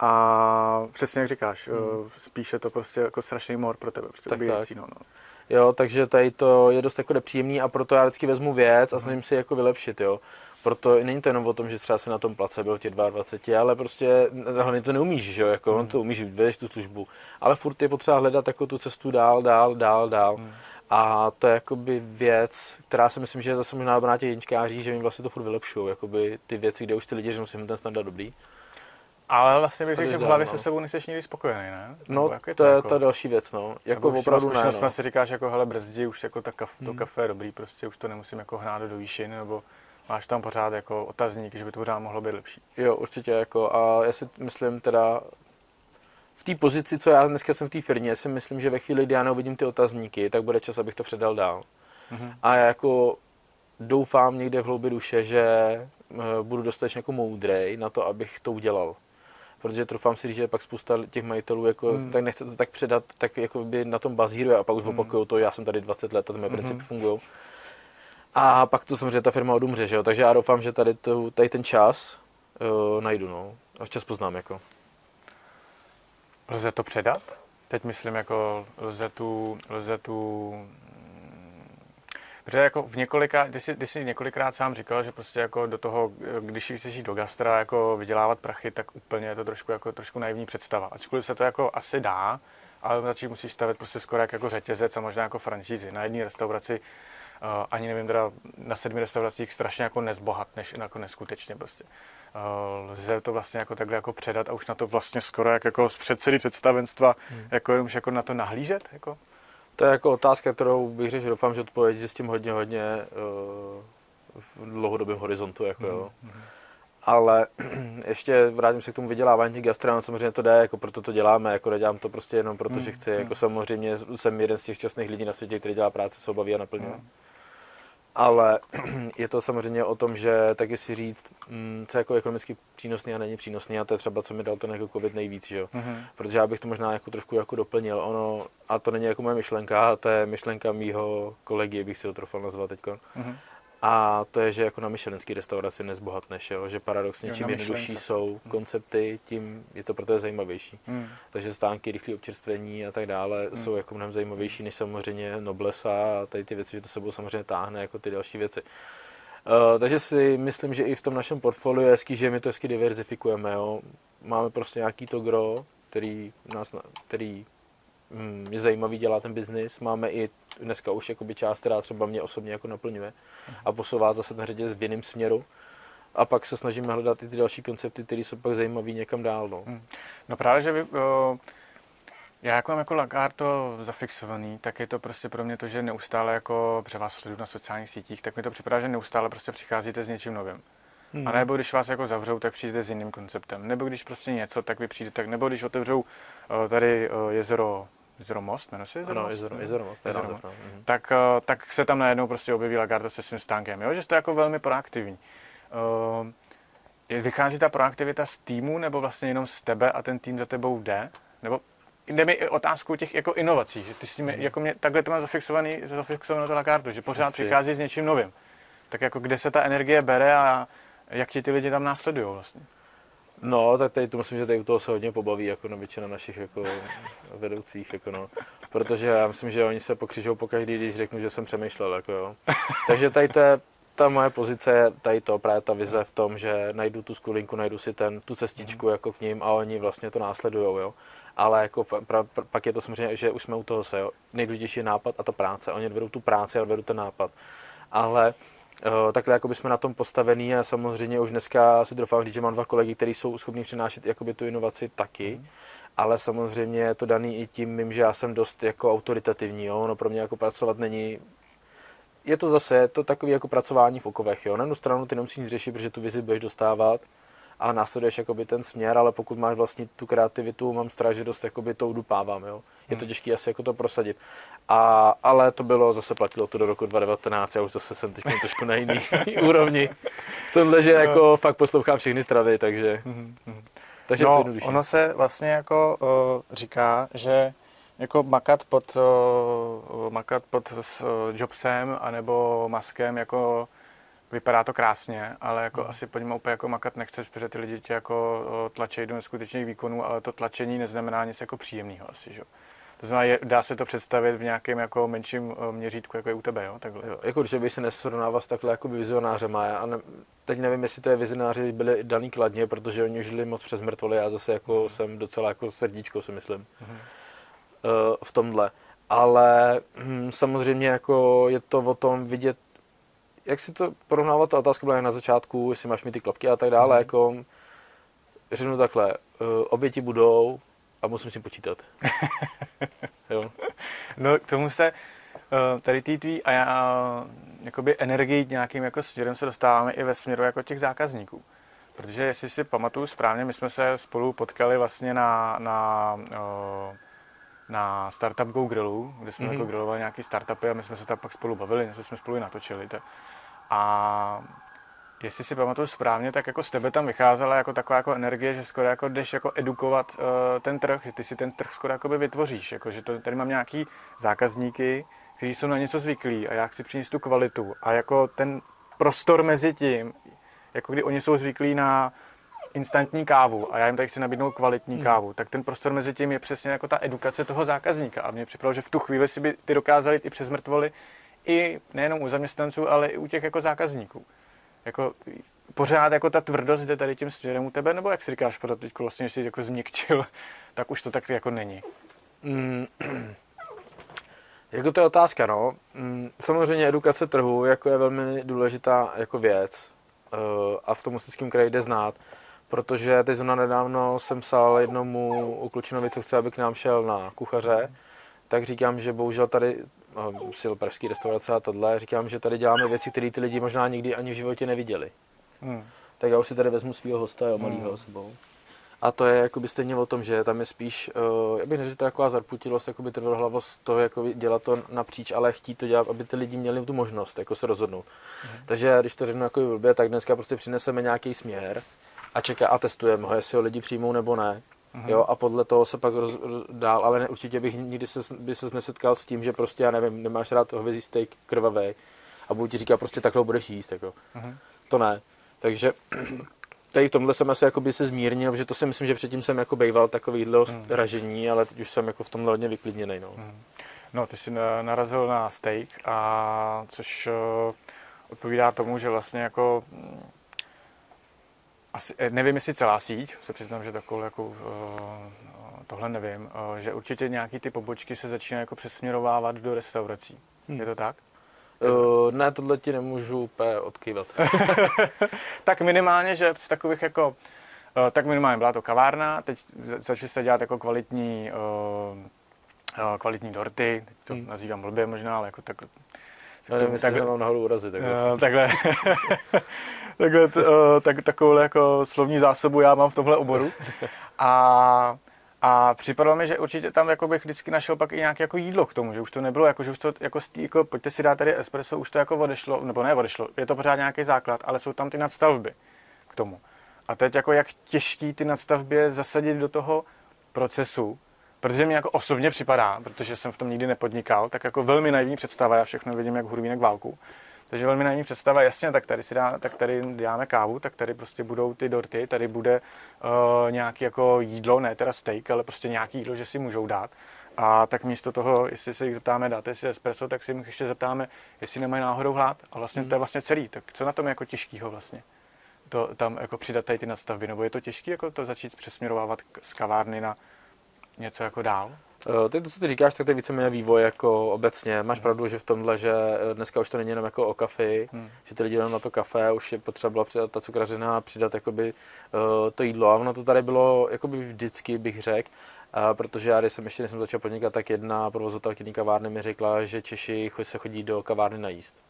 a přesně jak říkáš, hmm. spíše to prostě jako strašný mor pro tebe, prostě tak, ubíjecí, tak. No, no. Jo, takže tady to je dost jako nepříjemný a proto já vždycky vezmu věc a snažím si jako vylepšit, jo. Proto není to jenom o tom, že třeba se na tom place byl tě 22, ale prostě hlavně to neumíš, že jo, jako hmm. to umíš, vedeš tu službu, ale furt je potřeba hledat jako tu cestu dál, dál, dál, dál. Hmm. A to je jakoby věc, která si myslím, že je zase možná dobrá těch jedničkáří, že jim vlastně to furt vylepšují, jakoby ty věci, kde už ty lidi řeknou si ten standard dobrý. Ale vlastně bych řekl, že v hlavě no. se sebou nejsi nikdy spokojený, ne? No, jako je to, to je jako, ta další věc, no. Jako opravdu ne, no. si říkáš, jako hele, brzdí, už jako ta kaf, to hmm. kafe je dobrý, prostě už to nemusím jako hnát do výšin, nebo máš tam pořád jako otazník, že by to pořád mohlo být lepší. Jo, určitě, jako a já si myslím teda, v té pozici, co já dneska jsem v té firmě, si myslím, že ve chvíli, kdy já neuvidím ty otazníky, tak bude čas, abych to předal dál. Mm-hmm. A já jako doufám někde v hloubi duše, že eh, budu dostatečně jako moudrej na to, abych to udělal protože trofám si říct, že pak spousta těch majitelů jako, hmm. tak nechce to tak předat, tak jako by na tom bazíruje a pak už hmm. opakují to, já jsem tady 20 let a ty mé hmm. principy fungují. A pak to samozřejmě ta firma odumře, že jo? takže já doufám, že tady, to, tady ten čas uh, najdu, no. A včas poznám, jako. Lze to předat? Teď myslím, jako lze tu, lze tu Protože jako v několika, ty jsi, ty jsi několikrát sám říkal, že prostě jako do toho, když chceš jít do gastra, jako vydělávat prachy, tak úplně je to trošku, jako, trošku naivní představa. Ačkoliv se to jako asi dá, ale začít musíš stavit prostě skoro jak jako řetězec a možná jako francízy. Na jedné restauraci uh, ani nevím, teda na sedmi restauracích strašně jako nezbohat, než jako neskutečně prostě. Uh, lze to vlastně jako takhle jako předat a už na to vlastně skoro jak jako z předsedy představenstva, hmm. jako už jako na to nahlížet, jako? To je jako otázka, kterou bych řekl, že doufám, že odpověď s tím hodně, hodně uh, v dlouhodobém horizontu. Jako, mm-hmm. jo. Mhm. Ale ještě vrátím se k tomu vydělávání těch gastronů, samozřejmě to jde, jako proto to děláme, jako nedělám to prostě jenom proto, mm, že chci, jako samozřejmě jsem jeden z těch šťastných lidí na světě, který dělá práci, co baví a naplňuje. Mm. Ale je to samozřejmě o tom, že taky si říct, mm, co je jako ekonomicky přínosný a není přínosný a to je třeba, co mi dal ten jako covid nejvíc, že jo? Mm-hmm. Protože já bych to možná jako trošku jako doplnil, ono, a to není jako moje myšlenka, to je myšlenka mýho kolegy, bych si to trofal nazvat teď. Mm-hmm a to je, že jako na myšelenský restauraci nezbohatneš, jo? že paradoxně čím jednodušší jsou hmm. koncepty, tím je to pro tebe zajímavější. Hmm. Takže stánky, rychlé občerstvení a tak dále hmm. jsou jako mnohem zajímavější než samozřejmě noblesa a tady ty věci, že to sebou samozřejmě táhne jako ty další věci. Uh, takže si myslím, že i v tom našem portfoliu je hezký, že my to hezky diverzifikujeme. Jo? Máme prostě nějaký to gro, který, nás, který je zajímavý, dělá ten biznis. Máme i dneska už jakoby část, která třeba mě osobně jako naplňuje a posouvá zase na řadě v jiném směru. A pak se snažíme hledat i ty další koncepty, které jsou pak zajímavé někam dál. No, hmm. no právě, že vy, o, já jako mám jako Lagarto zafixovaný, tak je to prostě pro mě to, že neustále jako, protože vás sleduju na sociálních sítích, tak mi to připadá, že neustále prostě přicházíte s něčím novým. Hmm. A nebo když vás jako zavřou, tak přijdete s jiným konceptem. Nebo když prostě něco, tak vy přijdete, nebo když otevřou uh, tady uh, jezero Jezero Most, jmenuje se Jezero Most? Jezero, jezero Most, jezero Most. Mhm. Tak, uh, tak se tam najednou prostě objeví Lagardo se svým stánkem, jo? že jste jako velmi proaktivní. Uh, vychází ta proaktivita z týmu, nebo vlastně jenom z tebe a ten tým za tebou jde? Nebo jde mi i otázku těch jako inovací, že ty s tím, mm. jako mě, takhle to má zafixovaný, zafixovanou to Lagardo, že pořád Chci. přichází s něčím novým. Tak jako kde se ta energie bere a jak ti ty lidi tam následují vlastně? No, tak tady to myslím, že tady u toho se hodně pobaví, jako no, většina našich jako vedoucích, jako no. Protože já myslím, že oni se pokřižou po každý, když řeknu, že jsem přemýšlel, jako jo. Takže tady to je ta moje pozice je tady to, právě ta vize v tom, že najdu tu skulinku, najdu si ten, tu cestičku mm. jako k ním a oni vlastně to následujou, jo. Ale jako pra, pra, pak je to samozřejmě, že už jsme u toho se, jo. Nejdůležitější je nápad a ta práce. Oni odvedou tu práci a odvedou ten nápad. Ale takhle jako jsme na tom postavený a samozřejmě už dneska si doufám říct, že mám dva kolegy, kteří jsou schopni přinášet jakoby tu inovaci taky, mm. ale samozřejmě je to daný i tím mým, že já jsem dost jako autoritativní, jo? no pro mě jako pracovat není je to zase je to takový jako pracování v okovech. Jo? Na jednu stranu ty nemusíš nic řešit, protože tu vizi budeš dostávat, a následuješ jakoby ten směr, ale pokud máš vlastně tu kreativitu, mám strach, že dost jakoby to udupávám, jo. Je to hmm. těžké asi jako to prosadit. A, ale to bylo, zase platilo to do roku 2019, já už zase jsem teď trošku na jiný úrovni. V tomhle, že jako fakt poslouchám všechny strany, takže, hmm, hmm. takže no, to ono se vlastně jako uh, říká, že jako makat pod, uh, makat pod s, uh, Jobsem anebo Maskem jako vypadá to krásně, ale jako hmm. asi po něm úplně jako makat nechceš, protože ty lidi tě jako tlačí do neskutečných výkonů, ale to tlačení neznamená nic jako příjemného asi, že? To znamená, je, dá se to představit v nějakém jako menším měřítku, jako je u tebe, jo? Takhle. Jo, jako když bych se nesrovnával s takhle jako vizionářema, já ne, teď nevím, jestli to je vizionáři byli daný kladně, protože oni žili moc přes mrtvoli, já zase jako hmm. jsem docela jako srdíčko, si myslím, hmm. uh, v tomhle. Ale hm, samozřejmě jako je to o tom vidět jak si to porovnávat, ta otázka byla na začátku, jestli máš mít ty klapky a tak dále, mm. jako řeknu takhle, uh, oběti budou a musím s tím počítat. jo. No k tomu se uh, tady ty tvý a já jakoby energii nějakým jako směrem se dostáváme i ve směru jako těch zákazníků. Protože jestli si pamatuju správně, my jsme se spolu potkali vlastně na, na, na Startup Go Grillu, kde jsme mm-hmm. jako grilovali nějaký startupy a my jsme se tam pak spolu bavili, něco jsme spolu natočili. Tak a jestli si pamatuju správně, tak jako z tebe tam vycházela jako taková jako energie, že skoro jako jdeš jako edukovat uh, ten trh, že ty si ten trh skoro jako by vytvoříš, jako že to, tady mám nějaký zákazníky, kteří jsou na něco zvyklí a já chci přinést tu kvalitu a jako ten prostor mezi tím, jako kdy oni jsou zvyklí na instantní kávu a já jim tady chci nabídnout kvalitní hmm. kávu, tak ten prostor mezi tím je přesně jako ta edukace toho zákazníka. A mě připadalo, že v tu chvíli si by ty dokázali i přes mrtvoly i nejenom u zaměstnanců, ale i u těch jako zákazníků. Jako pořád jako ta tvrdost jde tady tím směrem u tebe, nebo jak si říkáš pořád teď vlastně, jsi jako změkčil, tak už to tak jako není. Mm, jako to je otázka, no. Mm, samozřejmě edukace trhu jako je velmi důležitá jako věc uh, a v tom Ústeckém kraji jde znát, protože teď zrovna nedávno jsem psal jednomu uklučinovi, co chce, aby k nám šel na kuchaře, tak říkám, že bohužel tady sil pražský restaurace a tohle, říkám, že tady děláme věci, které ty lidi možná nikdy ani v životě neviděli. Hmm. Tak já už si tady vezmu svého hosta, jo, malýho hmm. sebou. A to je jakoby stejně o tom, že tam je spíš, uh, já bych neřekl, taková zarputilost, jakoby trvrhlavost toho, jako dělat to napříč, ale chtít to dělat, aby ty lidi měli tu možnost jako se rozhodnout. Mm. Takže když to řeknu jako blbě, tak dneska prostě přineseme nějaký směr a čeká a testujeme ho, jestli ho lidi přijmou nebo ne. Mm-hmm. Jo, a podle toho se pak roz, roz, dál, ale ne, určitě bych nikdy se, by se nesetkal s tím, že prostě, já nevím, nemáš rád hovězí steak krvavý a budu ti říkat prostě takhle budeš jíst, jako. Mm-hmm. To ne. Takže tady v tomhle jsem asi jakoby se zmírnil, protože to si myslím, že předtím jsem jako bejval takovýhle hmm. ražení, ale teď už jsem jako v tomhle hodně vyklidněný. No. Hmm. no, ty jsi narazil na steak, a což uh, odpovídá tomu, že vlastně jako mm, asi, eh, nevím, jestli celá síť, se přiznám, že takovou jako, uh, tohle nevím, uh, že určitě nějaký ty pobočky se začínají jako přesměrovávat do restaurací. Hmm. Je to tak? Uh, ne, tohle ti nemůžu úplně odkývat. tak minimálně, že z takových jako, uh, tak minimálně byla to kavárna, teď začali se dělat jako kvalitní, uh, uh, kvalitní dorty, teď to hmm. nazývám blbě možná, ale jako tak... Já nevím, takhle, mám nahoru urazit. Takhle. Uh, takhle, takhle uh, tak, takovou jako slovní zásobu já mám v tomhle oboru. A a připadalo mi, že určitě tam jako bych vždycky našel pak i nějaké jako jídlo k tomu, že už to nebylo, jako, že už to jako, stý, jako pojďte si dát tady espresso, už to jako odešlo, nebo ne odešlo, je to pořád nějaký základ, ale jsou tam ty nadstavby k tomu. A teď jako jak těžký ty nadstavby zasadit do toho procesu, protože mi jako osobně připadá, protože jsem v tom nikdy nepodnikal, tak jako velmi naivní představa, já všechno vidím jak hurvínek válku, takže velmi naivní představa, jasně, tak tady si dá, tak tady děláme kávu, tak tady prostě budou ty dorty, tady bude uh, nějaký jako jídlo, ne teda steak, ale prostě nějaký jídlo, že si můžou dát. A tak místo toho, jestli se jich zeptáme, dáte si espresso, tak si jich ještě zeptáme, jestli nemají náhodou hlad. A vlastně mm. to je vlastně celý. Tak co na tom je jako těžkýho vlastně? To tam jako přidat tady ty nadstavby, nebo je to těžké jako to začít přesměrovávat z kavárny na něco jako dál? Eh, ty to, co ty říkáš, tak to je víceméně vývoj jako obecně. Máš hmm. pravdu, že v tomhle, že eh, dneska už to není jenom jako o kafi, hmm. že ty lidi jenom na to kafe, už je potřeba byla přidat ta cukrařina a přidat jakoby, uh, to jídlo. A ono to tady bylo jakoby vždycky, bych řekl, uh, protože já, když jsem ještě jsem začal podnikat, tak jedna provozovatelkyně kavárny mi řekla, že Češi se chodí do kavárny najíst.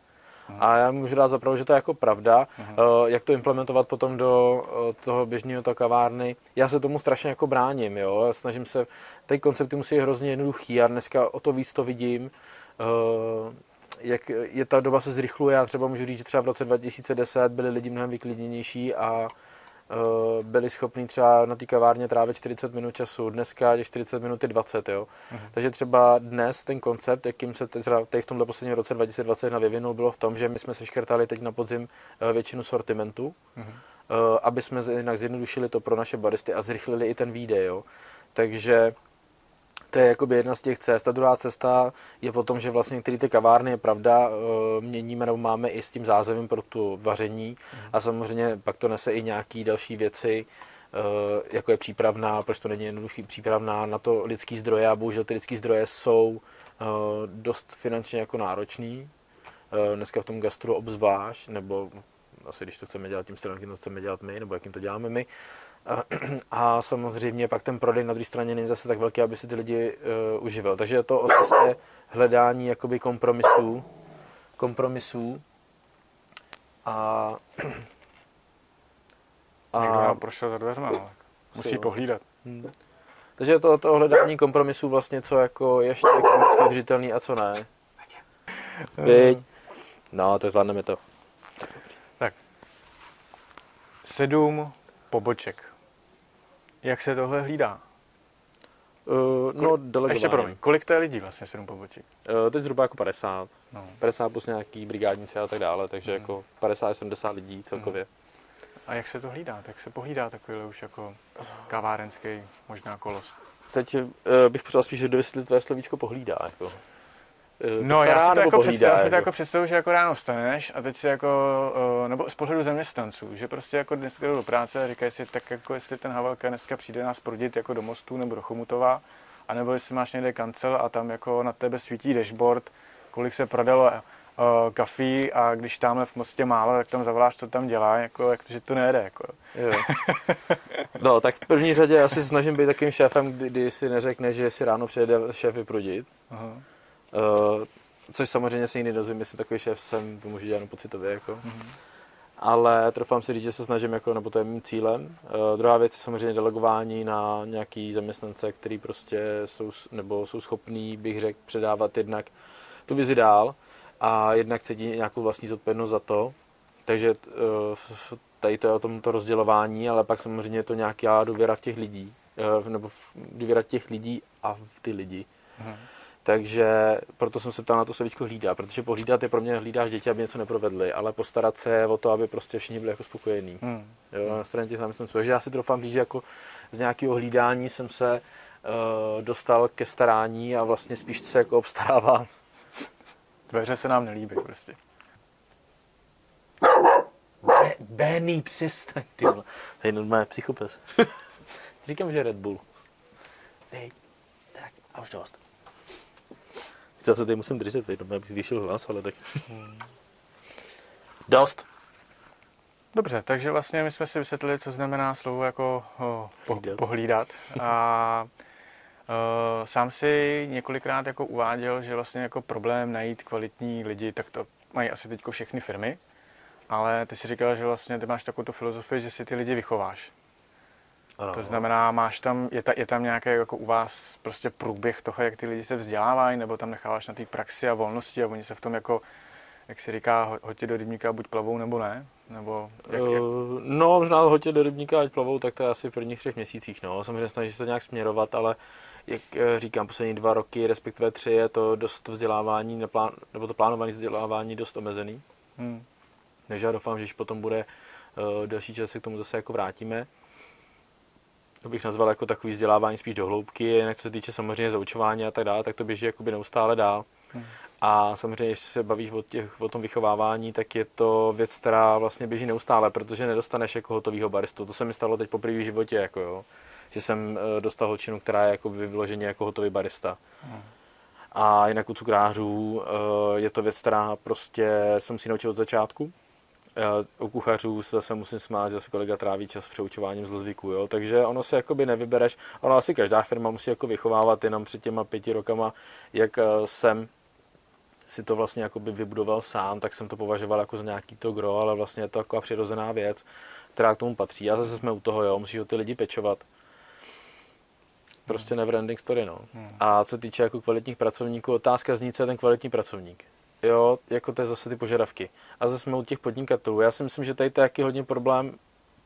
A já můžu dát zapravdu, že to je jako pravda. Uh, jak to implementovat potom do uh, toho běžného to kavárny? Já se tomu strašně jako bráním, jo. Snažím se, ty koncepty musí být hrozně jednoduchý a dneska o to víc to vidím. Uh, jak je ta doba se zrychluje, já třeba můžu říct, že třeba v roce 2010 byli lidi mnohem vyklidněnější a Eh, byli schopni třeba na té kavárně trávit 40 minut času, dneska těch 40 minut je 20, jo. Uh-huh. Takže třeba dnes ten koncept, jakým se teď v tomhle posledním roce 2021 vyvinul, bylo v tom, že my jsme seškrtali teď na podzim eh, většinu sortimentu, uh-huh. aby jsme jinak zjednodušili to pro naše baristy a zrychlili i ten výdej, jo. Takže to je jakoby jedna z těch cest. A druhá cesta je potom, že vlastně některé ty kavárny, je pravda, eh, měníme nebo máme i s tím zázemím pro tu vaření mm. a samozřejmě pak to nese i nějaké další věci, eh, jako je přípravná, proč to není jednoduchý přípravná na to lidský zdroje a bohužel ty lidský zdroje jsou eh, dost finančně jako náročný. Dneska v tom gastru obzvlášť, nebo asi když to chceme dělat tím stylem, to chceme dělat my, nebo jakým to děláme my, a samozřejmě pak ten prodej na druhé straně není zase tak velký, aby si ty lidi uh, uživil. Takže je to o cestě hledání jakoby kompromisů, kompromisů a a Někdo prošel za dveřma, no. musí pohlídat. Hmm. Takže je to o to hledání kompromisů vlastně, co jako ještě ekonomicky udržitelný a co ne. Viď? No, to zvládneme to. Tak. Sedm poboček. Jak se tohle hlídá? Uh, no, delegování. Ještě promiň, kolik to je lidí vlastně, sedm poboček? Uh, teď zhruba jako 50. No. 50 plus nějaký brigádníci a tak dále, takže mm. jako 50-70 lidí celkově. Mm. A jak se to hlídá? Jak se pohlídá takovýhle už jako kavárenský možná kolos? Teď uh, bych potřeboval spíš dovysvětlit tvé slovíčko pohlídá. Jako. Eh, no, já si to, jako, představu, já si to jako představu, že jako ráno vstaneš a teď si jako, uh, nebo z pohledu zaměstnanců, že prostě jako dneska jdu do práce a říkají si, tak jako jestli ten Havelka dneska přijde nás prodit jako do Mostu nebo do Chomutova, anebo jestli máš někde kancel a tam jako na tebe svítí dashboard, kolik se prodalo uh, kafí a když tamhle v Mostě málo, tak tam zavoláš, co tam dělá, jako, jak to, že to nejde. Jako. Jo. No, tak v první řadě já si snažím být takým šéfem, kdy, kdy si neřekne, že si ráno přijede šéf vyprudit. Uh-huh. Uh, což samozřejmě si nikdy dozvím, jestli takový šéf jsem, to můžu dělat pocitově. Jako. Mm-hmm. ale trofám si říct, že se snažím, jako, nebo to je mým cílem. Uh, druhá věc je samozřejmě delegování na nějaký zaměstnance, který prostě jsou, nebo jsou schopní, bych řekl, předávat jednak tu vizi dál a jednak cítí nějakou vlastní zodpovědnost za to. Takže uh, tady to je o tomto rozdělování, ale pak samozřejmě je to nějaká důvěra v těch lidí, uh, nebo v, důvěra těch lidí a v ty lidi. Hmm. Takže proto jsem se ptal na to slovíčko hlídá, protože pohlídat je pro mě hlídáš děti, aby něco neprovedli, ale postarat se o to, aby prostě všichni byli jako spokojení. Hmm. Jo, na straně těch zaměstnanců. Takže já si troufám říct, že jako z nějakého hlídání jsem se uh, dostal ke starání a vlastně spíš se jako obstarávám. Dveře se nám nelíbí prostě. Benny, přestaň, ty vole. Tady normálně psychopes. Říkám, že Red Bull. Hej, tak a už dost. Chtěl se tady musím držet, veď, abych zvýšil hlas, ale tak... Dost. Dobře, takže vlastně my jsme si vysvětlili, co znamená slovo jako oh, po, pohlídat. A uh, sám si několikrát jako uváděl, že vlastně jako problém najít kvalitní lidi, tak to mají asi teď všechny firmy. Ale ty si říkal, že vlastně ty máš takovou filozofii, že si ty lidi vychováš. Ano. To znamená, máš tam, je, ta, je tam nějaký jako u vás prostě průběh toho, jak ty lidi se vzdělávají, nebo tam necháváš na té praxi a volnosti a oni se v tom jako, jak se říká, hoď do rybníka, buď plavou nebo ne? Nebo jak, jak? Uh, no, možná hoď do rybníka, ať plavou, tak to je asi v prvních třech měsících. No. Samozřejmě snaží se to nějak směrovat, ale jak eh, říkám, poslední dva roky, respektive tři, je to dost vzdělávání, neplán, nebo to plánované vzdělávání dost omezený. Hmm. Takže já doufám, že když potom bude uh, další čas, se k tomu zase jako vrátíme to bych nazval jako takový vzdělávání spíš do hloubky, jinak co se týče samozřejmě zaučování a tak dále, tak to běží jakoby neustále dál. Hmm. A samozřejmě, když se bavíš o, těch, o tom vychovávání, tak je to věc, která vlastně běží neustále, protože nedostaneš jako hotovýho baristu. To se mi stalo teď poprvé v životě, jako jo. že jsem eh, dostal holčinu, která je jako vyloženě jako hotový barista. Hmm. A jinak u cukrářů eh, je to věc, která prostě jsem si naučil od začátku u kuchařů se zase musím smát, že se kolega tráví čas přeučováním zlozvyků, jo? takže ono si jakoby nevybereš, ono asi každá firma musí jako vychovávat jenom před těma pěti rokama, jak eh, jsem si to vlastně jakoby vybudoval sám, tak jsem to považoval jako za nějaký to gro, ale vlastně je to jako přirozená věc, která k tomu patří. A zase jsme u toho, jo, musíš o ty lidi pečovat. Prostě never ending story, no. Hmm. A co týče jako kvalitních pracovníků, otázka zní, co je ten kvalitní pracovník jo, jako to je zase ty požadavky. A zase jsme u těch podnikatelů. Já si myslím, že tady to je jaký hodně problém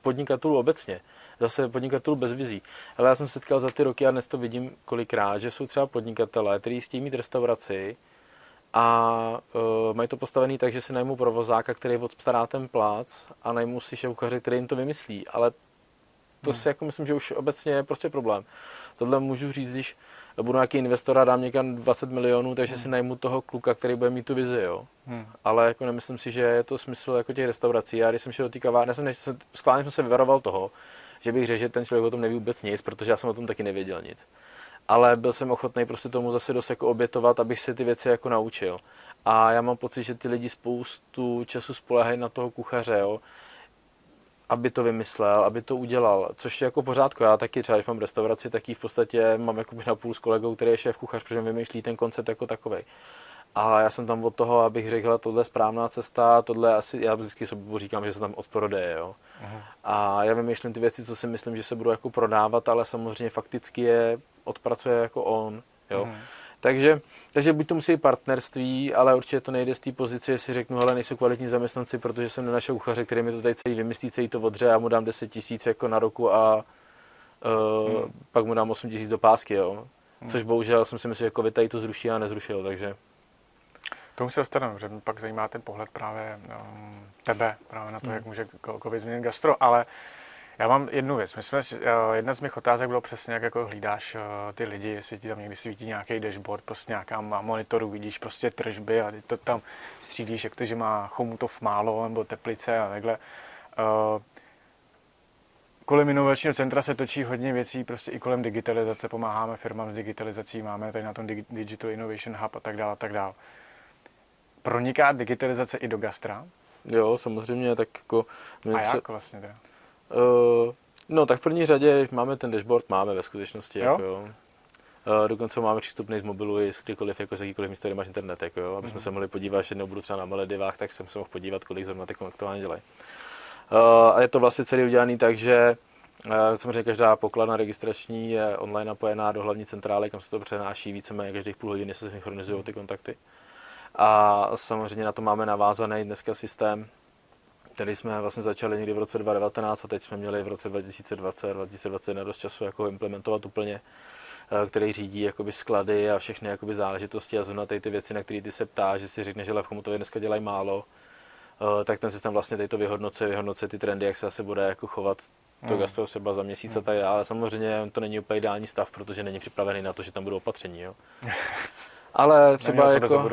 podnikatelů obecně. Zase podnikatelů bez vizí. Ale já jsem se setkal za ty roky a dnes to vidím kolikrát, že jsou třeba podnikatelé, kteří chtějí mít restauraci a uh, mají to postavený tak, že si najmou provozáka, který odstará ten plác a najmou si šéfkuchaře, který jim to vymyslí. Ale to hmm. si jako myslím, že už obecně je prostě problém. Tohle můžu říct, když budu nějaký investor a dám někam 20 milionů, takže hmm. si najmu toho kluka, který bude mít tu vizi, jo. Hmm. Ale jako nemyslím si, že je to smysl jako těch restaurací. Já když jsem šel do té kavárny, jsem, jsem, skválně jsem se vyvaroval toho, že bych řekl, že ten člověk o tom neví vůbec nic, protože já jsem o tom taky nevěděl nic. Ale byl jsem ochotný prostě tomu zase dost jako obětovat, abych se ty věci jako naučil. A já mám pocit, že ty lidi spoustu času spolehají na toho kuchaře, jo aby to vymyslel, aby to udělal, což je jako pořádku. Já taky třeba, když mám restauraci, tak ji v podstatě mám jako na půl s kolegou, který je šéf kuchař, protože vymýšlí ten koncept jako takový. A já jsem tam od toho, abych řekl, tohle je správná cesta, tohle asi, já vždycky sobě říkám, že se tam odprodeje, jo. Uh-huh. A já vymýšlím ty věci, co si myslím, že se budou jako prodávat, ale samozřejmě fakticky je odpracuje jako on, jo. Uh-huh. Takže, takže buď to musí být partnerství, ale určitě to nejde z té pozice, jestli řeknu, hele, nejsou kvalitní zaměstnanci, protože jsem nenašel kuchaře, který mi to tady celý vymyslí, celý to odře a mu dám 10 tisíc jako na roku a uh, hmm. pak mu dám 8 tisíc do pásky, jo. Hmm. Což bohužel jsem si myslel, že COVID tady to zruší a nezrušil, takže... Tomu se dostaneme, že mě pak zajímá ten pohled právě um, tebe, právě na to, hmm. jak může COVID změnit gastro, ale uh, já mám jednu věc. My jsme, eh, jedna z mých otázek bylo přesně, jak jako hlídáš eh, ty lidi, jestli ti tam někdy svítí nějaký dashboard, prostě nějaká monitoru, vidíš prostě tržby a ty to tam střídíš, jak to, že má chomutov málo nebo teplice a takhle. Eh, kolem inovačního centra se točí hodně věcí, prostě i kolem digitalizace, pomáháme firmám s digitalizací, máme tady na tom Digital Innovation Hub a tak dále, a tak dále. Proniká digitalizace i do gastra? Jo, samozřejmě, tak jako... A jak vlastně teda? Uh, no tak v první řadě máme ten dashboard, máme ve skutečnosti. Jo? Jako, jo. Uh, dokonce máme přístupný z mobilu i z kdykoliv, jako z jakýkoliv místa, kde máš internet, jako jo, aby jsme mm. se mohli podívat, že jednou budu třeba na Maledivách, tak jsem se mohl podívat, kolik zrovna teď aktuálně dělají. Uh, a je to vlastně celý udělaný tak, že samozřejmě každá pokladna registrační je online napojená do hlavní centrály, kam se to přenáší víceméně každých půl hodiny se synchronizují ty kontakty. A samozřejmě na to máme navázaný dneska systém, který jsme vlastně začali někdy v roce 2019 a teď jsme měli v roce 2020, 2021 dost času jako implementovat úplně Eh, který řídí jakoby sklady a všechny jakoby záležitosti a zrovna ty věci, na které ty se ptáš, že si řekne, že Levchomutově dneska dělají málo, eh, tak ten systém vlastně tady to vyhodnocuje, vyhodnocuje ty trendy, jak se asi bude jako chovat to hmm. gastro třeba za měsíc hmm. a tak dále. Samozřejmě to není úplně ideální stav, protože není připravený na to, že tam budou opatření. Jo. Ale třeba, jako,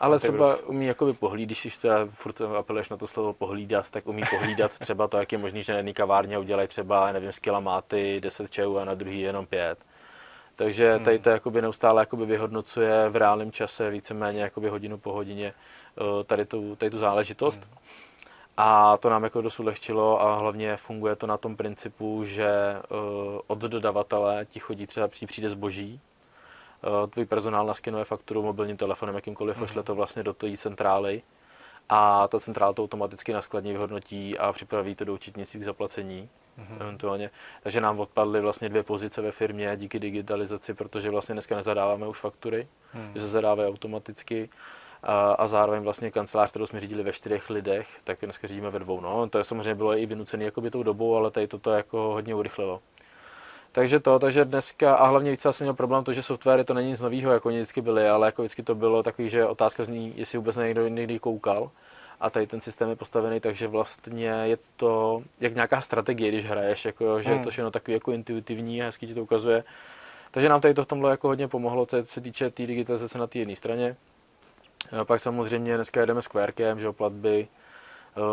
ale třeba umí jakoby pohlídat, když teda furt apeluješ na to slovo pohlídat, tak umí pohlídat třeba to, jak je možný, že na jedné kavárně udělají třeba, nevím, skila máty, 10 čajů a na druhý jenom 5. Takže hmm. tady to jakoby neustále jakoby vyhodnocuje v reálném čase, víceméně jakoby hodinu po hodině eh, tady tu, tady tu záležitost. Hmm. A to nám jako dost ulehčilo a hlavně funguje to na tom principu, že eh, od dodavatele ti chodí třeba přijde zboží, tvůj personál naskenuje fakturu mobilním telefonem, jakýmkoliv hmm. pošle to vlastně do té centrály a ta centrála to automaticky na skladní vyhodnotí a připraví to do účetnicí k zaplacení mm-hmm. eventuálně. Takže nám odpadly vlastně dvě pozice ve firmě díky digitalizaci, protože vlastně dneska nezadáváme už faktury, mm. že se zadávají automaticky a, a zároveň vlastně kancelář, kterou jsme řídili ve čtyřech lidech, tak dneska řídíme ve dvou. No, to je samozřejmě bylo i vynucené jakoby tou dobou, ale tady toto jako hodně urychlilo. Takže to, takže dneska, a hlavně víc asi měl problém to, že softwary to není nic nového, jako oni vždycky byly, ale jako vždycky to bylo takový, že otázka zní, jestli vůbec někdo někdy koukal a tady ten systém je postavený, takže vlastně je to jak nějaká strategie, když hraješ, jako, že hmm. je to všechno takový jako intuitivní a hezky ti to ukazuje. Takže nám tady to v tomhle jako hodně pomohlo, co se týče té tý digitalizace na té jedné straně. A pak samozřejmě dneska jedeme s QRkem, že o platby,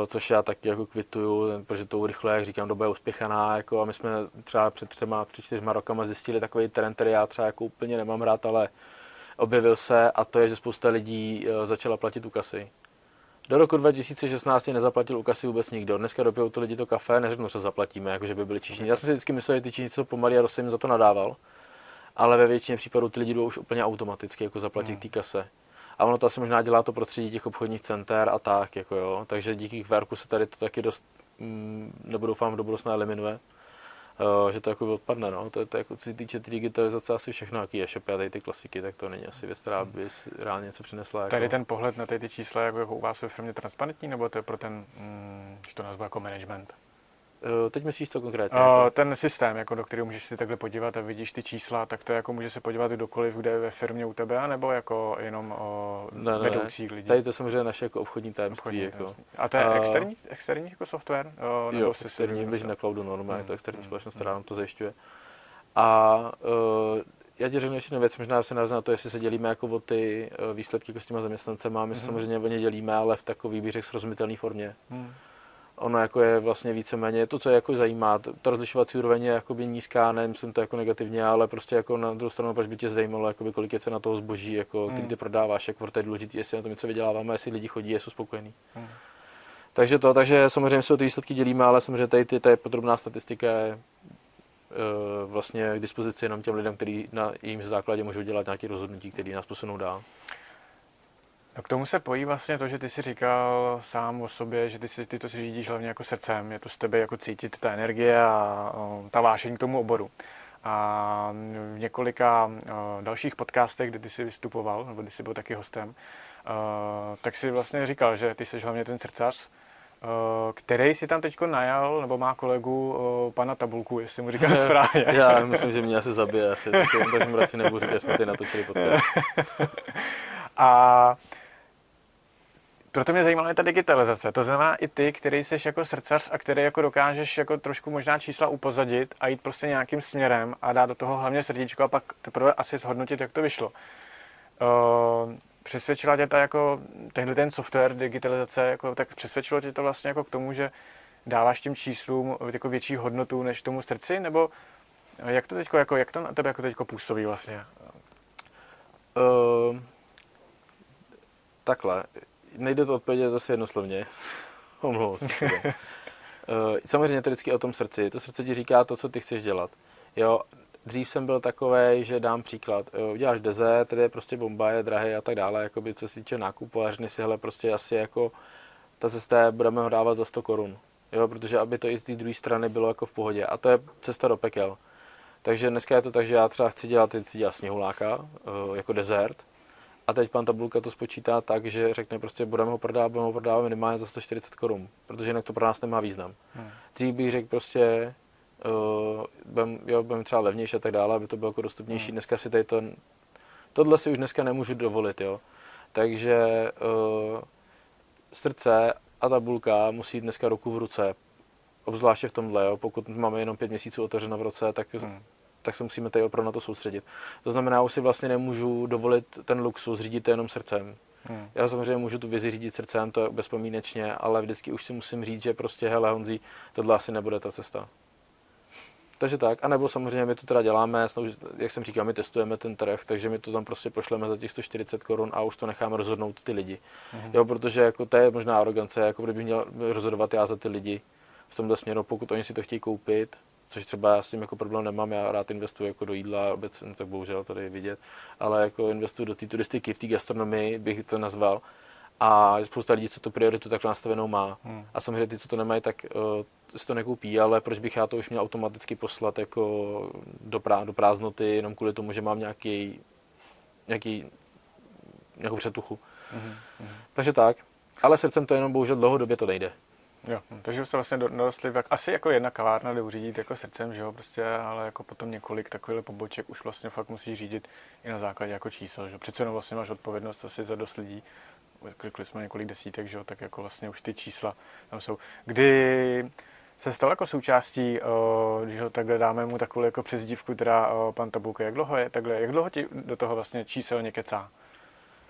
což já taky jako kvituju, protože to urychle, jak říkám, doba je uspěchaná, jako a my jsme třeba před třema, před čtyřma rokama zjistili takový trend, který já třeba jako úplně nemám rád, ale objevil se a to je, že spousta lidí eh, začala platit u kasy. Do roku 2016 nezaplatil u kasy vůbec nikdo. Dneska dopijou to lidi to kafe, neřeknu, že zaplatíme, jako že by byli číšní. Já jsem si vždycky myslel, že ty číšní jsou pomalý a Rosy jim za to nadával. Ale ve většině případů ty lidi jdou už úplně automaticky jako zaplatit hmm. té kase. A ono to asi možná dělá to prostředí těch obchodních center a tak, jako jo. Takže díky QRku se tady to taky dost, mm, nebo doufám, do budoucna eliminuje. Uh, že to jako odpadne, no. To je to jako, co se týče ty digitalizace, asi všechno, jaký je shopy a tady ty klasiky, tak to není asi věc, která by reálně něco přinesla. Jako... Tady ten pohled na ty, ty čísla jako, jako u vás ve firmě transparentní, nebo to je pro ten, mm, že to nazvu jako management? Uh, teď myslíš co konkrétně? Uh, ten systém, jako do kterého můžeš si takhle podívat a vidíš ty čísla, tak to jako může se podívat kdokoliv, kde je ve firmě u tebe, nebo jako jenom o ne, ne, vedoucích lidí? Tady to samozřejmě naše jako obchodní tajemství. Obchodní jako. tajemství. A to je uh, externí, externí jako software? Uh, nebo jo, externí, běží na cloudu normálně, hmm. to externí hmm. společnost, která nám to zajišťuje. A uh, já ti řeknu ještě jednu věc, možná se navazuje na to, jestli se dělíme jako o ty výsledky jako s těma zaměstnancema. My mm-hmm. se samozřejmě o ně dělíme, ale v takový, bych řekl, srozumitelné formě. Mm ono jako je vlastně víceméně to, co je jako zajímá. Ta rozlišovací úroveň je jakoby nízká, nemyslím to jako negativně, ale prostě jako na druhou stranu, proč by tě zajímalo, jakoby, kolik je cena toho zboží, jako, který ty prodáváš, jako, protože je důležité, jestli na tom něco vyděláváme, jestli lidi chodí, jsou spokojení. Hmm. Takže to, takže samozřejmě se o ty výsledky dělíme, ale samozřejmě tady ty, ta podrobná statistika je e, vlastně k dispozici jenom těm lidem, kteří na jejím základě můžou dělat nějaké rozhodnutí, které nás posunou dál. No k tomu se pojí vlastně to, že ty si říkal sám o sobě, že ty, si, ty to si řídíš hlavně jako srdcem, je to z tebe jako cítit ta energie a o, ta vášení k tomu oboru. A v několika o, dalších podcastech, kde ty jsi vystupoval, nebo kdy jsi byl taky hostem, o, tak si vlastně říkal, že ty jsi hlavně ten srdcař, který si tam teď najal, nebo má kolegu pana Tabulku, jestli mu říkám správně. Já myslím, že mě asi zabije, asi, takže mu radši nebudu říkat, jsme ty natočili podcast. A proto mě zajímala ta digitalizace. To znamená i ty, který jsi jako srdcař a který jako dokážeš jako trošku možná čísla upozadit a jít prostě nějakým směrem a dát do toho hlavně srdíčko a pak teprve asi zhodnotit, jak to vyšlo. Uh, přesvědčila tě ta jako tenhle ten software digitalizace, jako, tak přesvědčilo tě to vlastně jako k tomu, že dáváš tím číslům jako větší hodnotu než tomu srdci, nebo jak to teďko, jako, jak to na tebe jako teďko působí vlastně? Uh, takhle, nejde to odpovědět zase jednoslovně. Omlouvám se. uh, samozřejmě to vždycky o tom srdci. To srdce ti říká to, co ty chceš dělat. Jo, dřív jsem byl takový, že dám příklad, jo, uděláš deze, tedy je prostě bomba, je drahý a tak dále, jakoby, co se týče nákupu a si hele, prostě asi jako ta cesta je, budeme ho dávat za 100 korun. Jo, protože aby to i z té druhé strany bylo jako v pohodě. A to je cesta do pekel. Takže dneska je to tak, že já třeba chci dělat, chci dělat sněhuláka eh, jako dezert. A teď pan tabulka to spočítá tak, že řekne prostě budeme ho prodávat, budeme ho prodávat minimálně za 140 korun, protože jinak to pro nás nemá význam. Hmm. Dřív bych řekl prostě, uh, budem, jo, budem třeba levnější a tak dále, aby to bylo jako dostupnější. Hmm. Dneska si tady to, tohle si už dneska nemůžu dovolit, jo. Takže uh, srdce a tabulka musí dneska ruku v ruce, obzvláště v tomhle, jo. pokud máme jenom pět měsíců otevřeno v roce, tak, hmm. Tak se musíme tady opravdu na to soustředit. To znamená, už si vlastně nemůžu dovolit ten luxus řídit to jenom srdcem. Hmm. Já samozřejmě můžu tu vizi řídit srdcem, to je bezpomínečně, ale vždycky už si musím říct, že prostě, hele Honzí, tohle asi nebude ta cesta. Takže tak, a nebo samozřejmě my to teda děláme, jak jsem říkal, my testujeme ten trh, takže my to tam prostě pošleme za těch 140 korun a už to necháme rozhodnout ty lidi. Mm-hmm. Jo, protože jako to je možná arogance, jako kdybych měl rozhodovat já za ty lidi v tomto směru, pokud oni si to chtějí koupit, což třeba já s tím jako problém nemám, já rád investuji jako do jídla, obecně, no tak bohužel tady je vidět, ale jako investuji do té turistiky, v té gastronomii bych to nazval, a spousta lidí, co tu prioritu tak nastavenou má. Hmm. A samozřejmě ty, co to nemají, tak uh, si to nekoupí, ale proč bych já to už měl automaticky poslat jako do, prá, do prázdnoty, jenom kvůli tomu, že mám nějaký, nějaký nějakou přetuchu. Hmm. Hmm. Takže tak. Ale srdcem to jenom bohužel dlouhodobě to nejde. Jo, takže jste vlastně dorostli, jak, asi jako jedna kavárna jde uřídit jako srdcem, že jo, prostě, ale jako potom několik takových poboček už vlastně fakt musí řídit i na základě jako čísel, že přece jenom vlastně máš odpovědnost asi za dost lidí, klikli jsme několik desítek, že jo, tak jako vlastně už ty čísla tam jsou. Kdy se stal jako součástí, když ho takhle dáme mu takovou jako přezdívku, teda pan Tabulka, jak dlouho je takhle, jak dlouho ti do toho vlastně číselně kecá?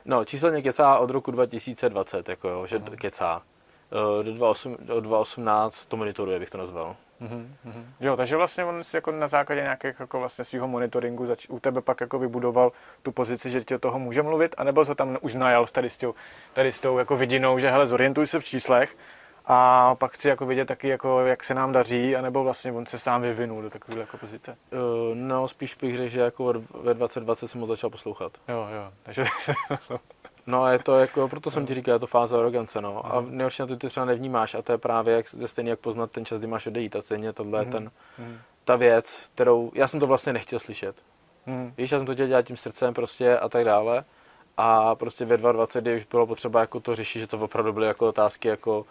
No, číselně kecá od roku 2020, jako jo, že uh-huh. kecá. Do 2018 to monitoruje, bych to nazval. Mm-hmm. Jo, takže vlastně on si jako na základě nějakého jako vlastně svého monitoringu zač- u tebe pak jako vybudoval tu pozici, že ti o toho může mluvit, anebo se tam už najal tady s, tou, tady s tou jako vidinou, že hele, zorientuj se v číslech a pak chci jako vidět taky, jako, jak se nám daří, anebo vlastně on se sám vyvinul do takové jako pozice? Uh, no, spíš bych řekl, že jako ve 2020 jsem ho začal poslouchat. Jo, jo, takže No a je to jako, proto jsem ti říkal, je to fáze arogance, no. A nejhorší na to ty třeba nevnímáš a to je právě jak, stejně jak poznat ten čas, kdy máš odejít a stejně tohle je mm-hmm. ten, mhm. ta věc, kterou, já jsem to vlastně nechtěl slyšet. Mm-hmm. Víš, já jsem to chtěl dělat tím srdcem prostě a tak dále. A prostě ve 22, kdy už bylo potřeba jako to řešit, že to opravdu byly jako otázky jako uh,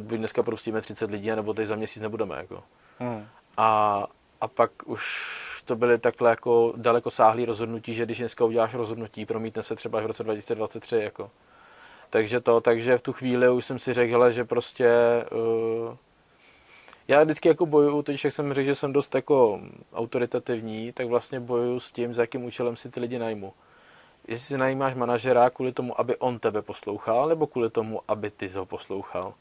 buď dneska propustíme 30 lidí, nebo teď za měsíc nebudeme. Jako. Mm. A, a pak už to byly takhle jako daleko sáhlý rozhodnutí, že když dneska uděláš rozhodnutí, promítne se třeba v roce 2023. Jako. Takže to, takže v tu chvíli už jsem si řekl, že prostě uh, já vždycky jako bojuju, teď jak jsem řekl, že jsem dost jako autoritativní, tak vlastně bojuju s tím, za jakým účelem si ty lidi najmu. Jestli si najímáš manažera kvůli tomu, aby on tebe poslouchal, nebo kvůli tomu, aby ty ho poslouchal.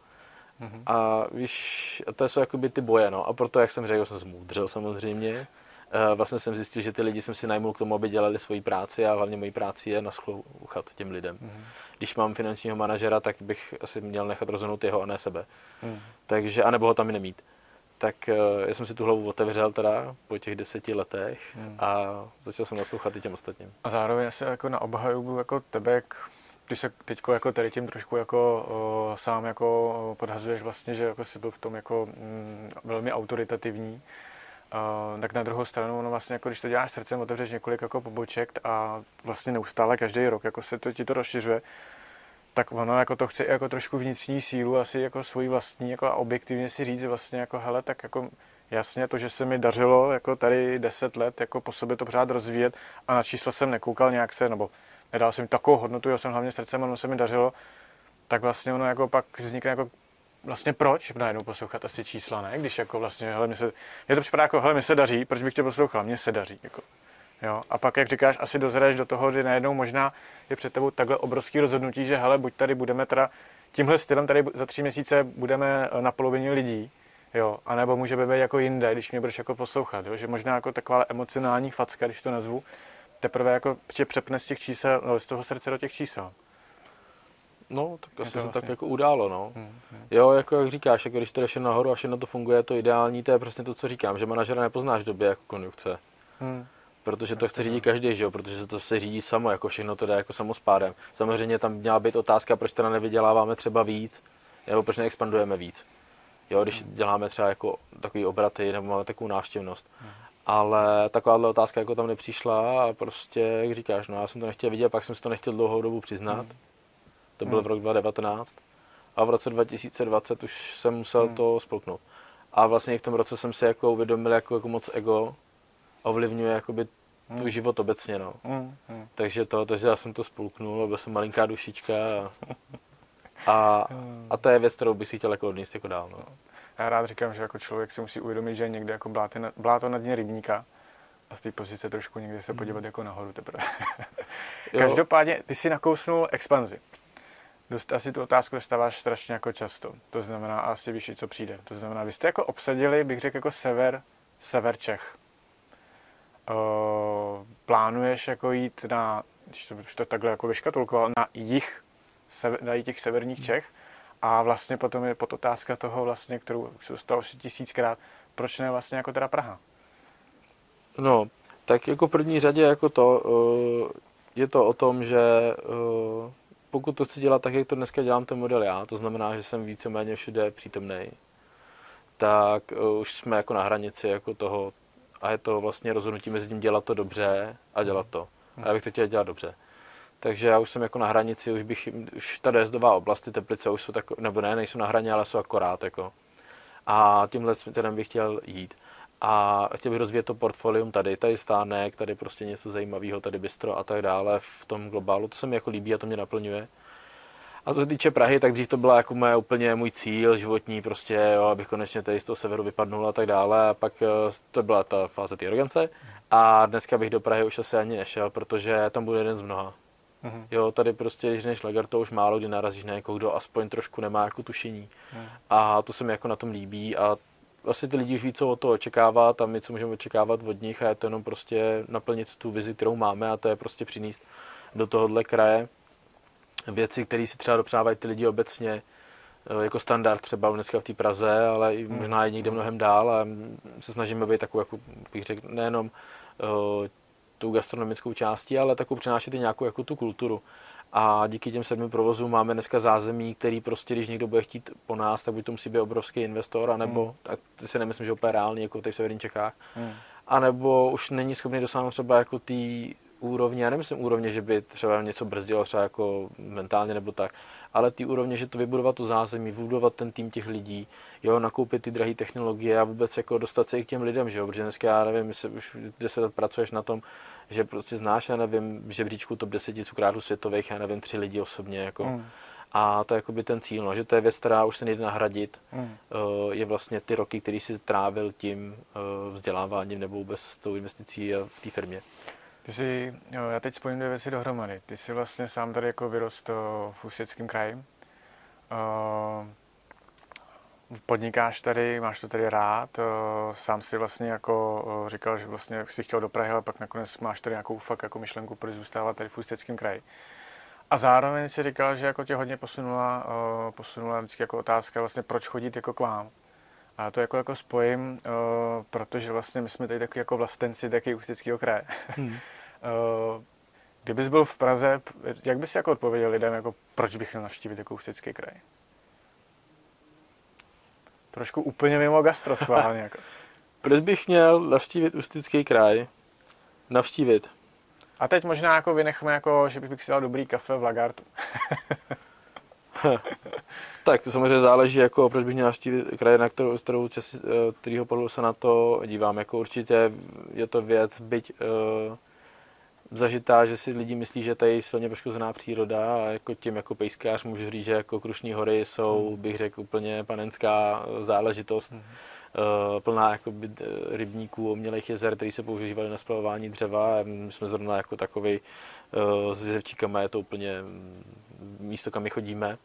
Mm-hmm. A víš, to jsou jakoby ty boje, no. A proto, jak jsem řekl, jsem zmůdřil samozřejmě. Eh, vlastně jsem zjistil, že ty lidi jsem si najmul k tomu, aby dělali svoji práci a hlavně mojí práci je naslouchat těm lidem. Mm. Když mám finančního manažera, tak bych asi měl nechat rozhodnout jeho a ne sebe. Mm. Takže, anebo ho tam i nemít. Tak uh, já jsem si tu hlavu otevřel teda po těch deseti letech mm. a začal jsem naslouchat i těm ostatním. A zároveň asi jako na obhajobu jako tebe, jak ty se teď jako tady tím trošku jako o, sám jako podhazuješ vlastně, že jako jsi byl v tom jako mm, velmi autoritativní, Uh, tak na druhou stranu, ono vlastně, jako když to děláš srdcem, otevřeš několik jako poboček a vlastně neustále každý rok jako se to, ti to rozšiřuje, tak ono jako to chce jako trošku vnitřní sílu, asi jako svoji vlastní, jako a objektivně si říct vlastně jako hele, tak jako jasně to, že se mi dařilo jako tady 10 let jako po sobě to pořád rozvíjet a na čísla jsem nekoukal nějak se, nebo nedal jsem takovou hodnotu, já jsem hlavně srdcem, ono se mi dařilo, tak vlastně ono jako pak vznikne jako vlastně proč najednou poslouchat asi čísla, ne? Když jako vlastně, hele, mě se, mě to připadá jako, hele, mě se daří, proč bych tě poslouchal, mně se daří, jako. Jo? A pak, jak říkáš, asi dozereš do toho, že najednou možná je před tebou takhle obrovský rozhodnutí, že hele, buď tady budeme teda tímhle stylem tady za tři měsíce budeme na polovině lidí, jo, anebo může být jako jinde, když mě budeš jako poslouchat, jo? že možná jako taková emocionální facka, když to nazvu, teprve jako přepne z těch čísel, no, z toho srdce do těch čísel. No, tak asi se vlastně... tak jako událo, no. Hmm, hmm. Jo, jako jak říkáš, jako když to jdeš nahoru a všechno to funguje, to ideální, to je prostě to, co říkám, že manažera nepoznáš v době jako konjunkce. Hmm. Protože to chce řídit každý, že jo? protože se to se řídí samo, jako všechno to jde jako samospádem. Samozřejmě tam měla být otázka, proč teda nevyděláváme třeba víc, nebo proč neexpandujeme víc. Jo, když hmm. děláme třeba jako takový obraty nebo máme takovou návštěvnost. Hmm. Ale takováhle otázka jako tam nepřišla a prostě, jak říkáš, no já jsem to nechtěl vidět, pak jsem si to nechtěl dlouhou dobu přiznat. Hmm. To byl hmm. v rok 2019. A v roce 2020 už jsem musel hmm. to spolknout. A vlastně v tom roce jsem si jako uvědomil, jako, jako moc ego ovlivňuje jakoby hmm. tvůj život obecně, no. Hmm. Hmm. Takže to, takže já jsem to spolknul, byl jsem malinká dušička a, a, a to je věc, kterou bych si chtěl jako odníst jako dál, no. Já rád říkám, že jako člověk si musí uvědomit, že je někde jako bláto na, bláto na dně rybníka a z té pozice trošku někde se podívat hmm. jako nahoru teprve. Každopádně, ty si nakousnul expanzi. Dost asi tu otázku dostáváš strašně jako často. To znamená, asi víš, co přijde. To znamená, vy jste jako obsadili, bych řekl, jako sever, sever Čech. Uh, plánuješ jako jít na, když to, to takhle jako vyškatulkoval, na jich, sever, na těch severních hmm. Čech, a vlastně potom je pod otázka toho, vlastně, kterou se dostalo tisíckrát, proč ne vlastně jako teda Praha? No, tak jako v první řadě jako to, je to o tom, že pokud to chci dělat tak, jak to dneska dělám ten model já, to znamená, že jsem víceméně všude přítomný, tak eh, už jsme jako na hranici jako toho a je to vlastně rozhodnutí mezi tím dělat to dobře a dělat to. A já bych to chtěl dělat dobře. Takže já už jsem jako na hranici, už bych, už ta dojezdová oblast, ty Teplice už jsou tak, nebo ne, nejsou na hraně, ale jsou akorát, jako. A tímhle směrem bych chtěl jít. A chtěl bych rozvíjet to portfolium tady, tady stánek, tady prostě něco zajímavého, tady bistro a tak dále v tom globálu. To se mi jako líbí a to mě naplňuje. A co se týče Prahy, tak dřív to byla jako moje, úplně můj cíl životní, prostě, jo, abych konečně tady z toho severu vypadnul a tak dále. A pak eh, to byla ta fáze té arogance. A dneska bych do Prahy už asi ani nešel, protože tam bude jeden z mnoha. Mm-hmm. Jo, tady prostě, když jdeš lagar, to už málo kdy narazíš na někoho, kdo aspoň trošku nemá jako tušení. Mm. A to se mi jako na tom líbí a vlastně ty lidi už ví, co od toho očekávat a my, co můžeme očekávat od nich a je to jenom prostě naplnit tu vizi, kterou máme a to je prostě přinést do tohohle kraje věci, které si třeba dopřávají ty lidi obecně, eh, jako standard třeba dneska v té Praze, ale i možná i někde mnohem dál a se snažíme být takovou, jako bych řekl, nejenom uh, tou gastronomickou částí, ale takovou přinášet i nějakou jako tu kulturu. A díky těm sedmi provozům máme dneska zázemí, který prostě, když někdo bude chtít po nás, tak buď to musí být obrovský investor, anebo, hmm. tak si nemyslím, že úplně reálný, jako tady v severních Čechách, hmm. anebo už není schopný dosáhnout třeba jako té úrovně, já nemyslím úrovně, že by třeba něco brzdilo třeba jako mentálně nebo tak, ale ty úrovně, že to vybudovat to zázemí, vybudovat ten tým těch lidí, jo, nakoupit ty drahé technologie a vůbec jako dostat se i k těm lidem, že jo, protože dneska já nevím, jestli už 10 let pracuješ na tom, že prostě znáš, já nevím, v žebříčku top 10 cukrárů světových, já nevím, tři lidi osobně, jako. Mm. A to je jakoby ten cíl, no, že to je věc, která už se nejde nahradit, mm. uh, je vlastně ty roky, který si trávil tím uh, vzděláváním nebo vůbec tou investicí v té firmě. Ty jsi, jo, já teď spojím dvě věci dohromady. Ty jsi vlastně sám tady jako vyrost v Ústeckém kraji. Uh, podnikáš tady, máš to tady rád, uh, sám si vlastně jako uh, říkal, že vlastně si chtěl do Prahy, ale pak nakonec máš tady nějakou fakt jako myšlenku, proč zůstávat tady v Ústeckém kraji. A zároveň si říkal, že jako tě hodně posunula, posunula vždycky jako otázka vlastně, proč chodit jako k vám. A to jako, jako spojím, uh, protože vlastně my jsme tady taky jako vlastenci taky Ústeckého kraje. Hmm. Eh, kdybys byl v Praze, jak bys jako odpověděl lidem, jako proč bych měl navštívit jako Ústecký kraj? Trošku úplně mimo gastro schválně. Jako. proč bych měl navštívit Ústecký kraj? Navštívit. A teď možná jako vynechme, jako, že bych si dal dobrý kafe v Lagartu. tak samozřejmě záleží, jako, proč bych měl navštívit kraj, na kterou, kterou čas, eh, kterýho podle se na to dívám. Jako určitě je to věc, byť uh, zažitá, že si lidi myslí, že tady je silně poškozená příroda a jako tím jako pejskář můžu říct, že jako Krušní hory jsou, hmm. bych řekl, úplně panenská záležitost. Hmm. Uh, plná jako rybníků, umělých jezer, které se používaly na splavování dřeva. My jsme zrovna jako takový uh, s je to úplně místo, kam my chodíme.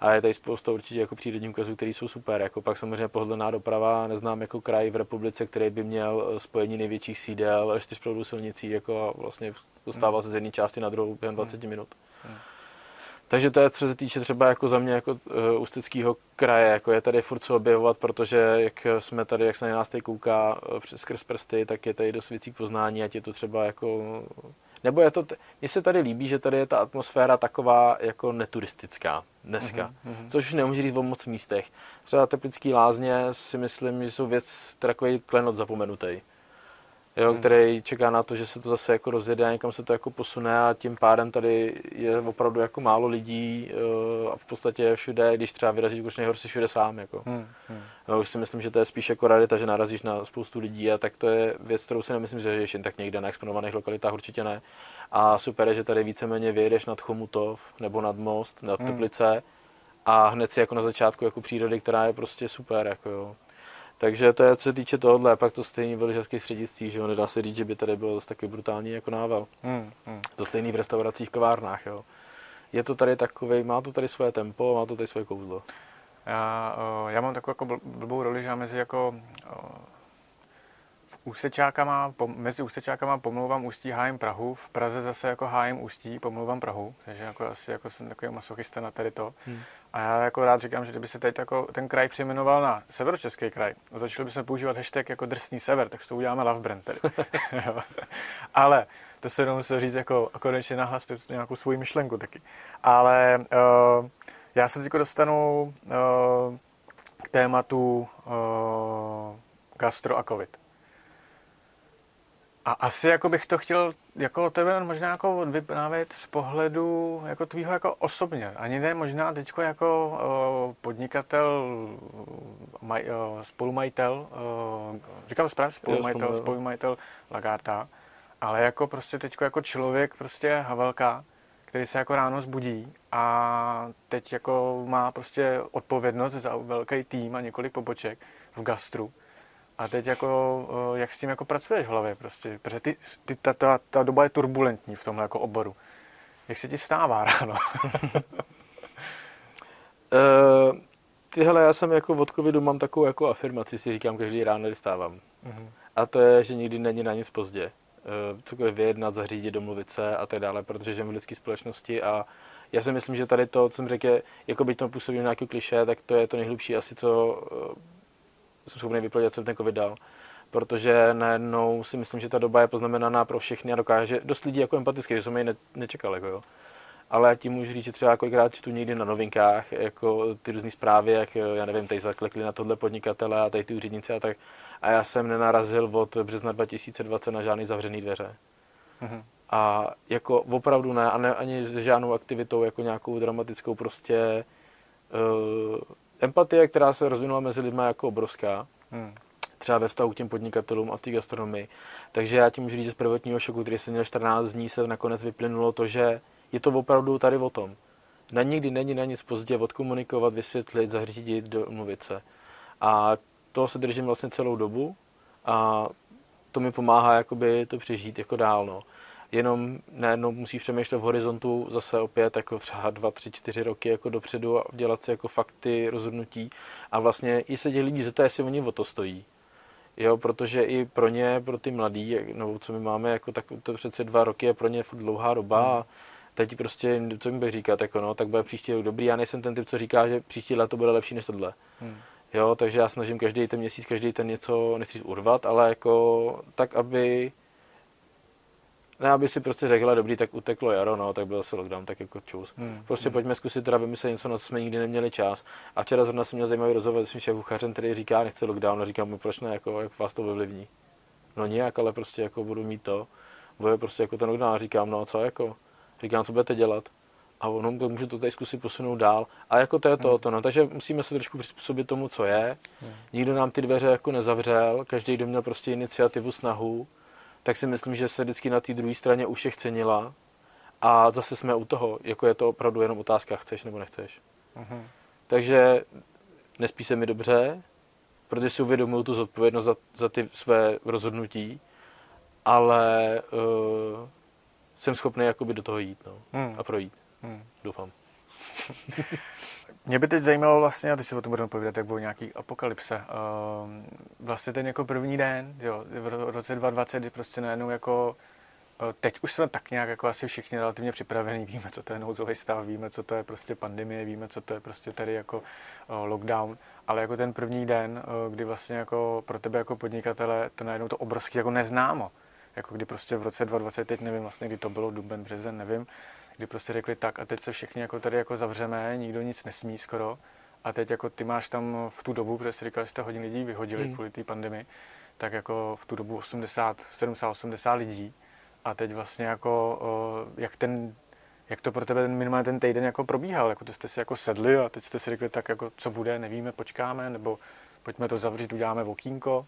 A je tady spousta určitě jako přírodních ukazů, které jsou super. Jako pak samozřejmě pohodlná doprava, neznám jako kraj v republice, který by měl eh, spojení největších sídel, čtyřproudů silnicí, jako a vlastně dostával se z jedné části na druhou během 20 hmm. minut. Hmm. Takže to je, co se týče třeba jako za mě jako uh, ústeckého kraje, jako je tady furt co objevovat, protože jak jsme tady, jak se na nás tady kouká uh, přes skrz prsty, tak je tady dost věcí k poznání, ať je to třeba jako nebo je to, mně se tady líbí, že tady je ta atmosféra taková jako neturistická dneska, mm-hmm. což už nemůžu říct o moc místech. Třeba Teplický lázně si myslím, že jsou věc takový klenot zapomenutý jo, hmm. který čeká na to, že se to zase jako rozjede a někam se to jako posune a tím pádem tady je opravdu jako málo lidí uh, a v podstatě všude, když třeba vyrazíš už nejhorší všude sám. Jako. Hmm. Hmm. Jo, už si myslím, že to je spíš jako rarita, že narazíš na spoustu lidí a tak to je věc, kterou si nemyslím, že je jen tak někde na exponovaných lokalitách, určitě ne. A super je, že tady víceméně vyjedeš nad Chomutov nebo nad most, nad hmm. Teplice a hned si jako na začátku jako přírody, která je prostě super. Jako jo. Takže to je, co se týče tohohle, pak to stejný v lyžařských střediscích, že jo, nedá se říct, že by tady byl zase takový brutální jako nával. Hmm, hmm. To stejný v restauracích, kavárnách, jo. Je to tady takový, má to tady svoje tempo, má to tady svoje kouzlo. Já, já mám takovou jako blbou roli, že já mezi jako Ústečákama, mezi Ústečákama pomlouvám Ústí, hájím Prahu, v Praze zase jako hájím Ústí, pomlouvám Prahu, takže jako asi jako jsem takový masochista na tady to. Hmm. A já jako rád říkám, že kdyby se teď jako ten kraj přejmenoval na severočeský kraj a začali bychom používat hashtag jako drsný sever, tak to uděláme love brand tedy. Ale to se jenom musel říct jako konečně nahlas nějakou svou myšlenku taky. Ale uh, já se teď dostanu uh, k tématu uh, gastro a covid. A asi jako bych to chtěl jako tebe možná jako vyprávět z pohledu jako tvýho jako osobně. Ani ne možná teď jako uh, podnikatel, maj, uh, spolumajitel, uh, říkám správně spolumajitel, spolumajitel Lagarta, ale jako prostě teď jako člověk prostě Havelka, který se jako ráno zbudí a teď jako má prostě odpovědnost za velký tým a několik poboček v gastru a teď jako, eh, jak s tím jako pracuješ v hlavě prostě, protože ty, ty, ta, ta, ta doba je turbulentní v tomhle jako oboru. Jak se ti vstává ráno? uh, tyhle, já jsem jako od covidu mám takovou jako afirmaci, si říkám každý ráno, když stávám. Uh-huh. A to je, že nikdy není na nic pozdě. Uh, cokoliv vyjednat, zařídit, domluvit se a tak dále, protože žijeme v lidské společnosti a já si myslím, že tady to, co jsem řekl, jako by to působí nějaký kliše, tak to je to nejhlubší asi, co jsem schopný vyplnit, co ten covid dal. Protože najednou si myslím, že ta doba je poznamenaná pro všechny a dokáže dost lidí jako empaticky, že jsem ji ne, nečekal. Jako jo. Ale tím můžu říct, že třeba kolikrát čtu někdy na novinkách, jako ty různé zprávy, jak já nevím, tady zaklekli na tohle podnikatele a tady ty úředníci a tak. A já jsem nenarazil od března 2020 na žádný zavřený dveře. Mm-hmm. A jako opravdu ne, a ne ani s žádnou aktivitou, jako nějakou dramatickou prostě uh, empatie, která se rozvinula mezi lidmi jako obrovská. Hmm. Třeba ve vztahu k těm podnikatelům a v té gastronomii. Takže já ti můžu říct, že z prvotního šoku, který jsem měl 14 dní, se nakonec vyplynulo to, že je to opravdu tady o tom. Na nikdy není na nic pozdě odkomunikovat, vysvětlit, zařídit, domluvit se. A to se držím vlastně celou dobu a to mi pomáhá jakoby to přežít jako dál. No jenom najednou musí přemýšlet v horizontu zase opět jako třeba dva, tři, čtyři roky jako dopředu a dělat si jako fakty, rozhodnutí a vlastně i se těch lidí zeptat, jestli oni o to stojí. Jo, protože i pro ně, pro ty mladý, no, co my máme, jako tak to přece dva roky je pro ně furt dlouhá doba hmm. a teď prostě, co mi bych říkat, jako no, tak bude příští rok dobrý. Já nejsem ten typ, co říká, že příští léto bude lepší než tohle. Hmm. Jo, takže já snažím každý ten měsíc, každý ten něco, nechci urvat, ale jako tak, aby ne, aby si prostě řekla, dobrý, tak uteklo jaro, no, tak byl se lockdown, tak jako čus. Hmm. Prostě hmm. pojďme zkusit teda vymyslet něco, na co jsme nikdy neměli čas. A včera zrovna jsem měl zajímavý rozhovor s svým šéfuchařem, který říká, nechce lockdown, a říkám mu, proč ne, jako, jak vás to ovlivní. No nijak, ale prostě jako budu mít to. Bude prostě jako ten lockdown a říkám, no a co jako? Říkám, co budete dělat? A ono může to tady zkusit posunout dál. A jako to je to, hmm. to no. Takže musíme se trošku přizpůsobit tomu, co je. Hmm. Nikdo nám ty dveře jako nezavřel, každý, kdo měl prostě iniciativu, snahu, tak si myslím, že se vždycky na té druhé straně už všech cenila. A zase jsme u toho, jako je to opravdu jenom otázka, chceš nebo nechceš. Uh-huh. Takže nespí se mi dobře, protože si uvědomuju tu zodpovědnost za, za ty své rozhodnutí, ale uh, jsem schopný jakoby do toho jít no, hmm. a projít. Hmm. Doufám. Mě by teď zajímalo vlastně, a teď si o tom budeme povídat, jak bylo nějaký apokalypse. Uh, vlastně ten jako první den, jo, v roce 2020, kdy prostě najednou jako teď už jsme tak nějak jako asi všichni relativně připravení, víme, co to je nouzový stav, víme, co to je prostě pandemie, víme, co to je prostě tady jako lockdown, ale jako ten první den, kdy vlastně jako pro tebe jako podnikatele to najednou to obrovský jako neznámo, jako kdy prostě v roce 2020, teď nevím vlastně, kdy to bylo, duben, březen, nevím, kdy prostě řekli tak a teď se všichni jako tady jako zavřeme, nikdo nic nesmí skoro a teď jako ty máš tam v tu dobu, protože jsi říkal, že jste hodně lidí vyhodili hmm. kvůli té pandemii, tak jako v tu dobu 80, 70, 80 lidí a teď vlastně jako, jak ten, jak to pro tebe ten, minimálně ten týden jako probíhal, jako to jste si jako sedli a teď jste si řekli tak jako co bude, nevíme, počkáme, nebo pojďme to zavřít, uděláme okýnko.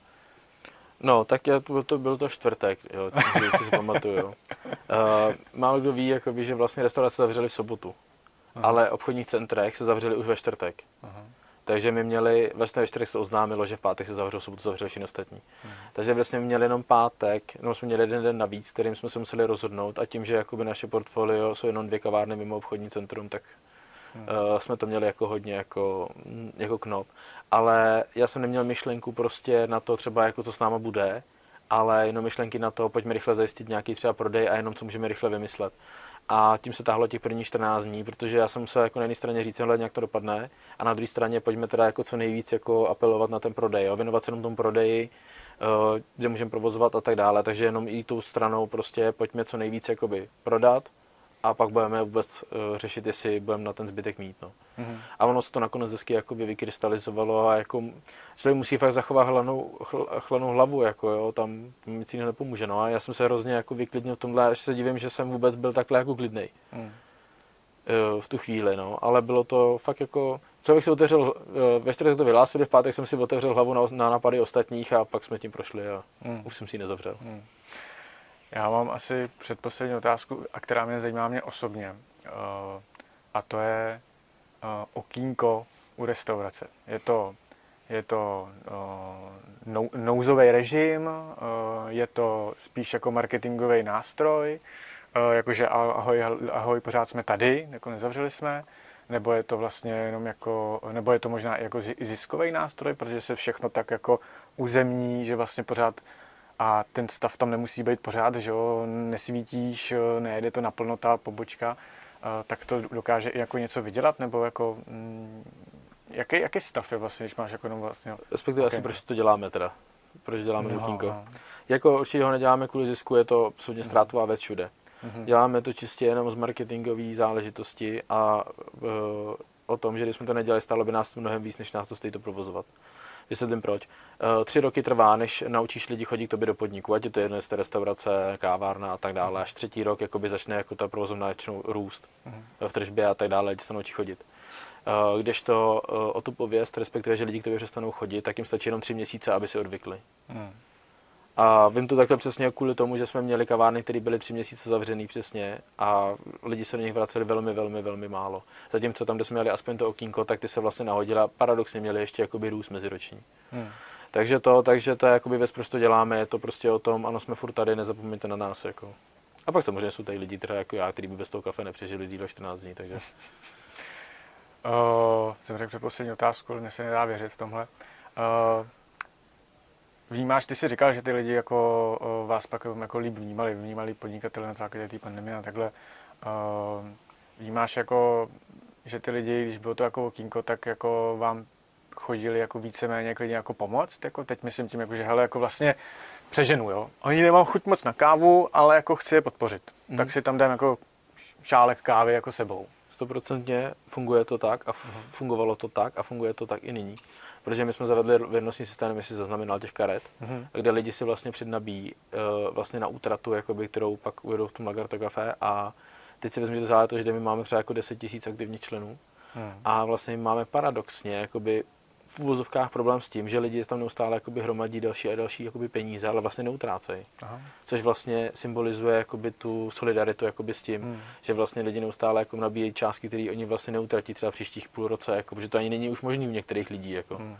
No, tak já, to, to byl to čtvrtek, jo, to si pamatuju. Uh, málo kdo ví, jakoby, že vlastně restaurace zavřely v sobotu, Aha. ale obchodních centrech se zavřeli už ve čtvrtek. Aha. Takže my měli, vlastně ve čtvrtek se oznámilo, že v pátek se zavřel, sobotu zavřeli všichni ostatní. Aha. Takže vlastně my měli jenom pátek, no jsme měli jeden den navíc, kterým jsme se museli rozhodnout a tím, že jakoby naše portfolio jsou jenom dvě kavárny mimo obchodní centrum, tak Uh, jsme to měli jako hodně jako, jako knop. Ale já jsem neměl myšlenku prostě na to třeba, jako to s náma bude, ale jenom myšlenky na to, pojďme rychle zajistit nějaký třeba prodej a jenom co můžeme rychle vymyslet. A tím se táhlo těch prvních 14 dní, protože já jsem musel jako na jedné straně říct, jak to dopadne, a na druhé straně pojďme teda jako co nejvíc jako apelovat na ten prodej, jo, věnovat se jenom tomu prodeji, uh, kde můžeme provozovat a tak dále. Takže jenom i tou stranou prostě pojďme co nejvíc jakoby prodat, a pak budeme vůbec uh, řešit, jestli budeme na ten zbytek mít. No. Mm-hmm. A ono se to nakonec hezky jakoby vykrystalizovalo a jako člověk musí fakt zachovat hlanou, chlanou hlavu, jako jo, tam nic jiného nepomůže. No. A já jsem se hrozně jako vyklidnil v tomhle, až se divím, že jsem vůbec byl takhle jako klidnej. Mm. Uh, v tu chvíli, no. Ale bylo to fakt jako, člověk si otevřel, uh, ve čtvrtek to vyhlásili, v pátek jsem si otevřel hlavu na, na napady ostatních a pak jsme tím prošli a mm. už jsem si ji nezavřel. Mm. Já mám asi předposlední otázku, a která mě zajímá mě osobně. Eh, a to je eh, okýnko u restaurace. Je to, je to eh, nouzový režim, je to spíš jako marketingový nástroj, jakože ahoj, ahoj, pořád jsme tady, jako nezavřeli jsme, nebo je to vlastně jenom jako, nebo je to možná jako ziskový nástroj, protože se všechno tak jako uzemní, že vlastně pořád a ten stav tam nemusí být pořád, že jo, nesvítíš, nejede to naplno ta pobočka, tak to dokáže i jako něco vydělat, nebo jako, mm, jaký, jaký stav je vlastně, když máš jako jenom vlastně... Respektive okay. asi proč to děláme teda, proč děláme no, no. Jako určitě ho neděláme kvůli zisku, je to absolutně mhm. ztrátová věc všude. Mm-hmm. Děláme to čistě jenom z marketingové záležitosti a uh, o tom, že když jsme to nedělali, stálo by nás to mnohem víc, než nás to stojí to provozovat. Vysvětlím proč. Uh, tři roky trvá, než naučíš lidi chodit k tobě do podniku, ať je to jedno, jestli restaurace, kávárna a tak dále. Až třetí rok jakoby začne jako ta provozovna růst uh-huh. v tržbě a tak dále, lidi se naučí chodit. Uh, když to uh, o tu pověst, respektive, že lidi k tobě přestanou chodit, tak jim stačí jenom tři měsíce, aby si odvykli. Uh-huh. A vím to takhle přesně kvůli tomu, že jsme měli kavárny, které byly tři měsíce zavřený přesně a lidi se do nich vraceli velmi, velmi, velmi málo. Zatímco tam, kde jsme měli aspoň to okýnko, tak ty se vlastně nahodila. Paradoxně měli ještě jakoby růst meziroční. Hmm. Takže to, takže to je jakoby věc, proč to děláme, je to prostě o tom, ano, jsme furt tady, nezapomeňte na nás. Jako. A pak samozřejmě jsou tady lidi, teda jako já, kteří by bez toho kafe nepřežili díl 14 dní, takže... Uh, jsem řekl předposlední otázku, ale mě se nedá věřit v tomhle. Uh, Vnímáš, ty jsi říkal, že ty lidi jako vás pak jako líp vnímali, vnímali podnikatele na základě té pandemie a takhle. Vnímáš jako, že ty lidi, když bylo to jako okýnko, tak jako vám chodili jako víceméně klidně jako pomoct, jako teď myslím tím, jako, že hele, jako vlastně přeženu, jo. Oni nemám chuť moc na kávu, ale jako chci je podpořit. Mm. Tak si tam dám jako šálek kávy jako sebou. Stoprocentně funguje to tak a fungovalo to tak a funguje to tak i nyní protože my jsme zavedli věrnostní systém, jestli zaznamenal těch karet, mm-hmm. kde lidi si vlastně přednabíjí uh, vlastně na útratu, jakoby, kterou pak uvedou v tom Lagarto Café a teď si vezmi to to, že my máme třeba jako 10 tisíc aktivních členů mm. a vlastně máme paradoxně jakoby v uvozovkách problém s tím, že lidi tam neustále jakoby hromadí další a další jakoby peníze, ale vlastně neutrácejí. Aha. Což vlastně symbolizuje jakoby tu solidaritu jakoby s tím, hmm. že vlastně lidi neustále jako nabíjejí částky, které oni vlastně neutratí třeba příštích půl roce, jako, protože to ani není už možný u některých lidí. Jako. Hmm.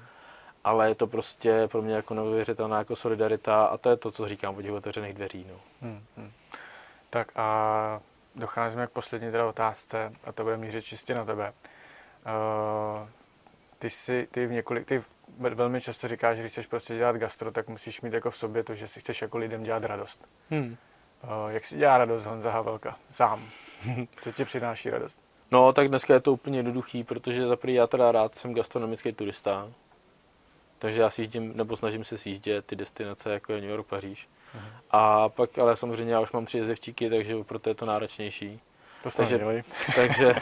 Ale je to prostě pro mě jako neuvěřitelná jako solidarita a to je to, co říkám o těch otevřených dveří. No. Hmm. Hmm. Tak a docházíme k poslední teda otázce a to bude mířit čistě na tebe. Uh, ty si, ty v několik, ty velmi často říkáš, že když chceš prostě dělat gastro, tak musíš mít jako v sobě to, že si chceš jako lidem dělat radost. Hmm. Jak si dělá radost Honza Havelka sám? Co ti přináší radost? No, tak dneska je to úplně jednoduchý, protože za prvý já teda rád jsem gastronomický turista, takže já si jíždím, nebo snažím se sjíždět ty destinace, jako je New York, Paříž. Uh-huh. A pak, ale samozřejmě já už mám tři jezevčíky, takže proto je to náročnější. To takže, takže,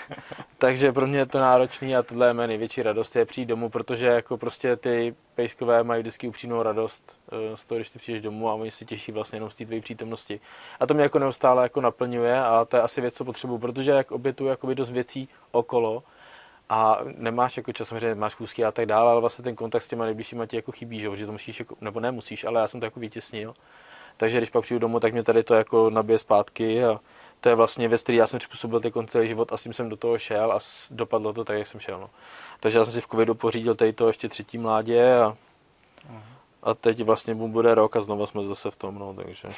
takže pro mě je to náročný a tohle je mé největší radost, je přijít domů, protože jako prostě ty pejskové mají vždycky upřímnou radost uh, z toho, když ty přijdeš domů a oni si těší vlastně jenom z té tvé přítomnosti. A to mě jako neustále jako naplňuje a to je asi věc, co potřebuju, protože jak obětuju jakoby dost věcí okolo, a nemáš jako čas, samozřejmě máš kůzky a tak dále, ale vlastně ten kontakt s těma nejbližšíma ti jako chybí, že, že to musíš, jako, nebo nemusíš, ale já jsem to jako vytěsnil. Takže když pak přijdu domů, tak mě tady to jako nabije zpátky a to je vlastně věc, který já jsem přizpůsobil ty celý život a s tím jsem do toho šel a dopadlo to tak, jak jsem šel. No. Takže já jsem si v covidu pořídil tady to ještě třetí mládě a, a teď vlastně mu bude rok a znovu jsme zase v tom, no, takže.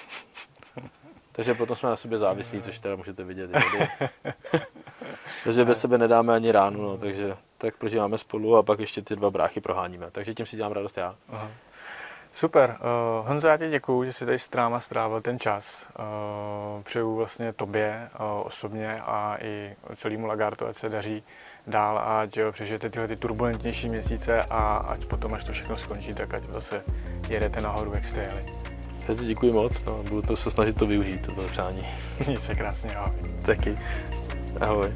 Takže potom jsme na sobě závislí, což teda můžete vidět. takže bez sebe nedáme ani ránu, no, takže tak prožíváme spolu a pak ještě ty dva bráchy proháníme. Takže tím si dělám radost já. Aha. Super. Uh, Honzo, já ti děkuju, že jsi tady s náma strávil ten čas. Uh, přeju vlastně tobě uh, osobně a i celému Lagartu, ať se daří dál ať jo, přežijete tyhle ty turbulentnější měsíce a ať potom, až to všechno skončí, tak ať zase jedete nahoru, jak jste jeli. Já ti děkuji moc, no, budu to se snažit to využít, to přání. Měj se krásně, ahoj. Taky. Ahoj.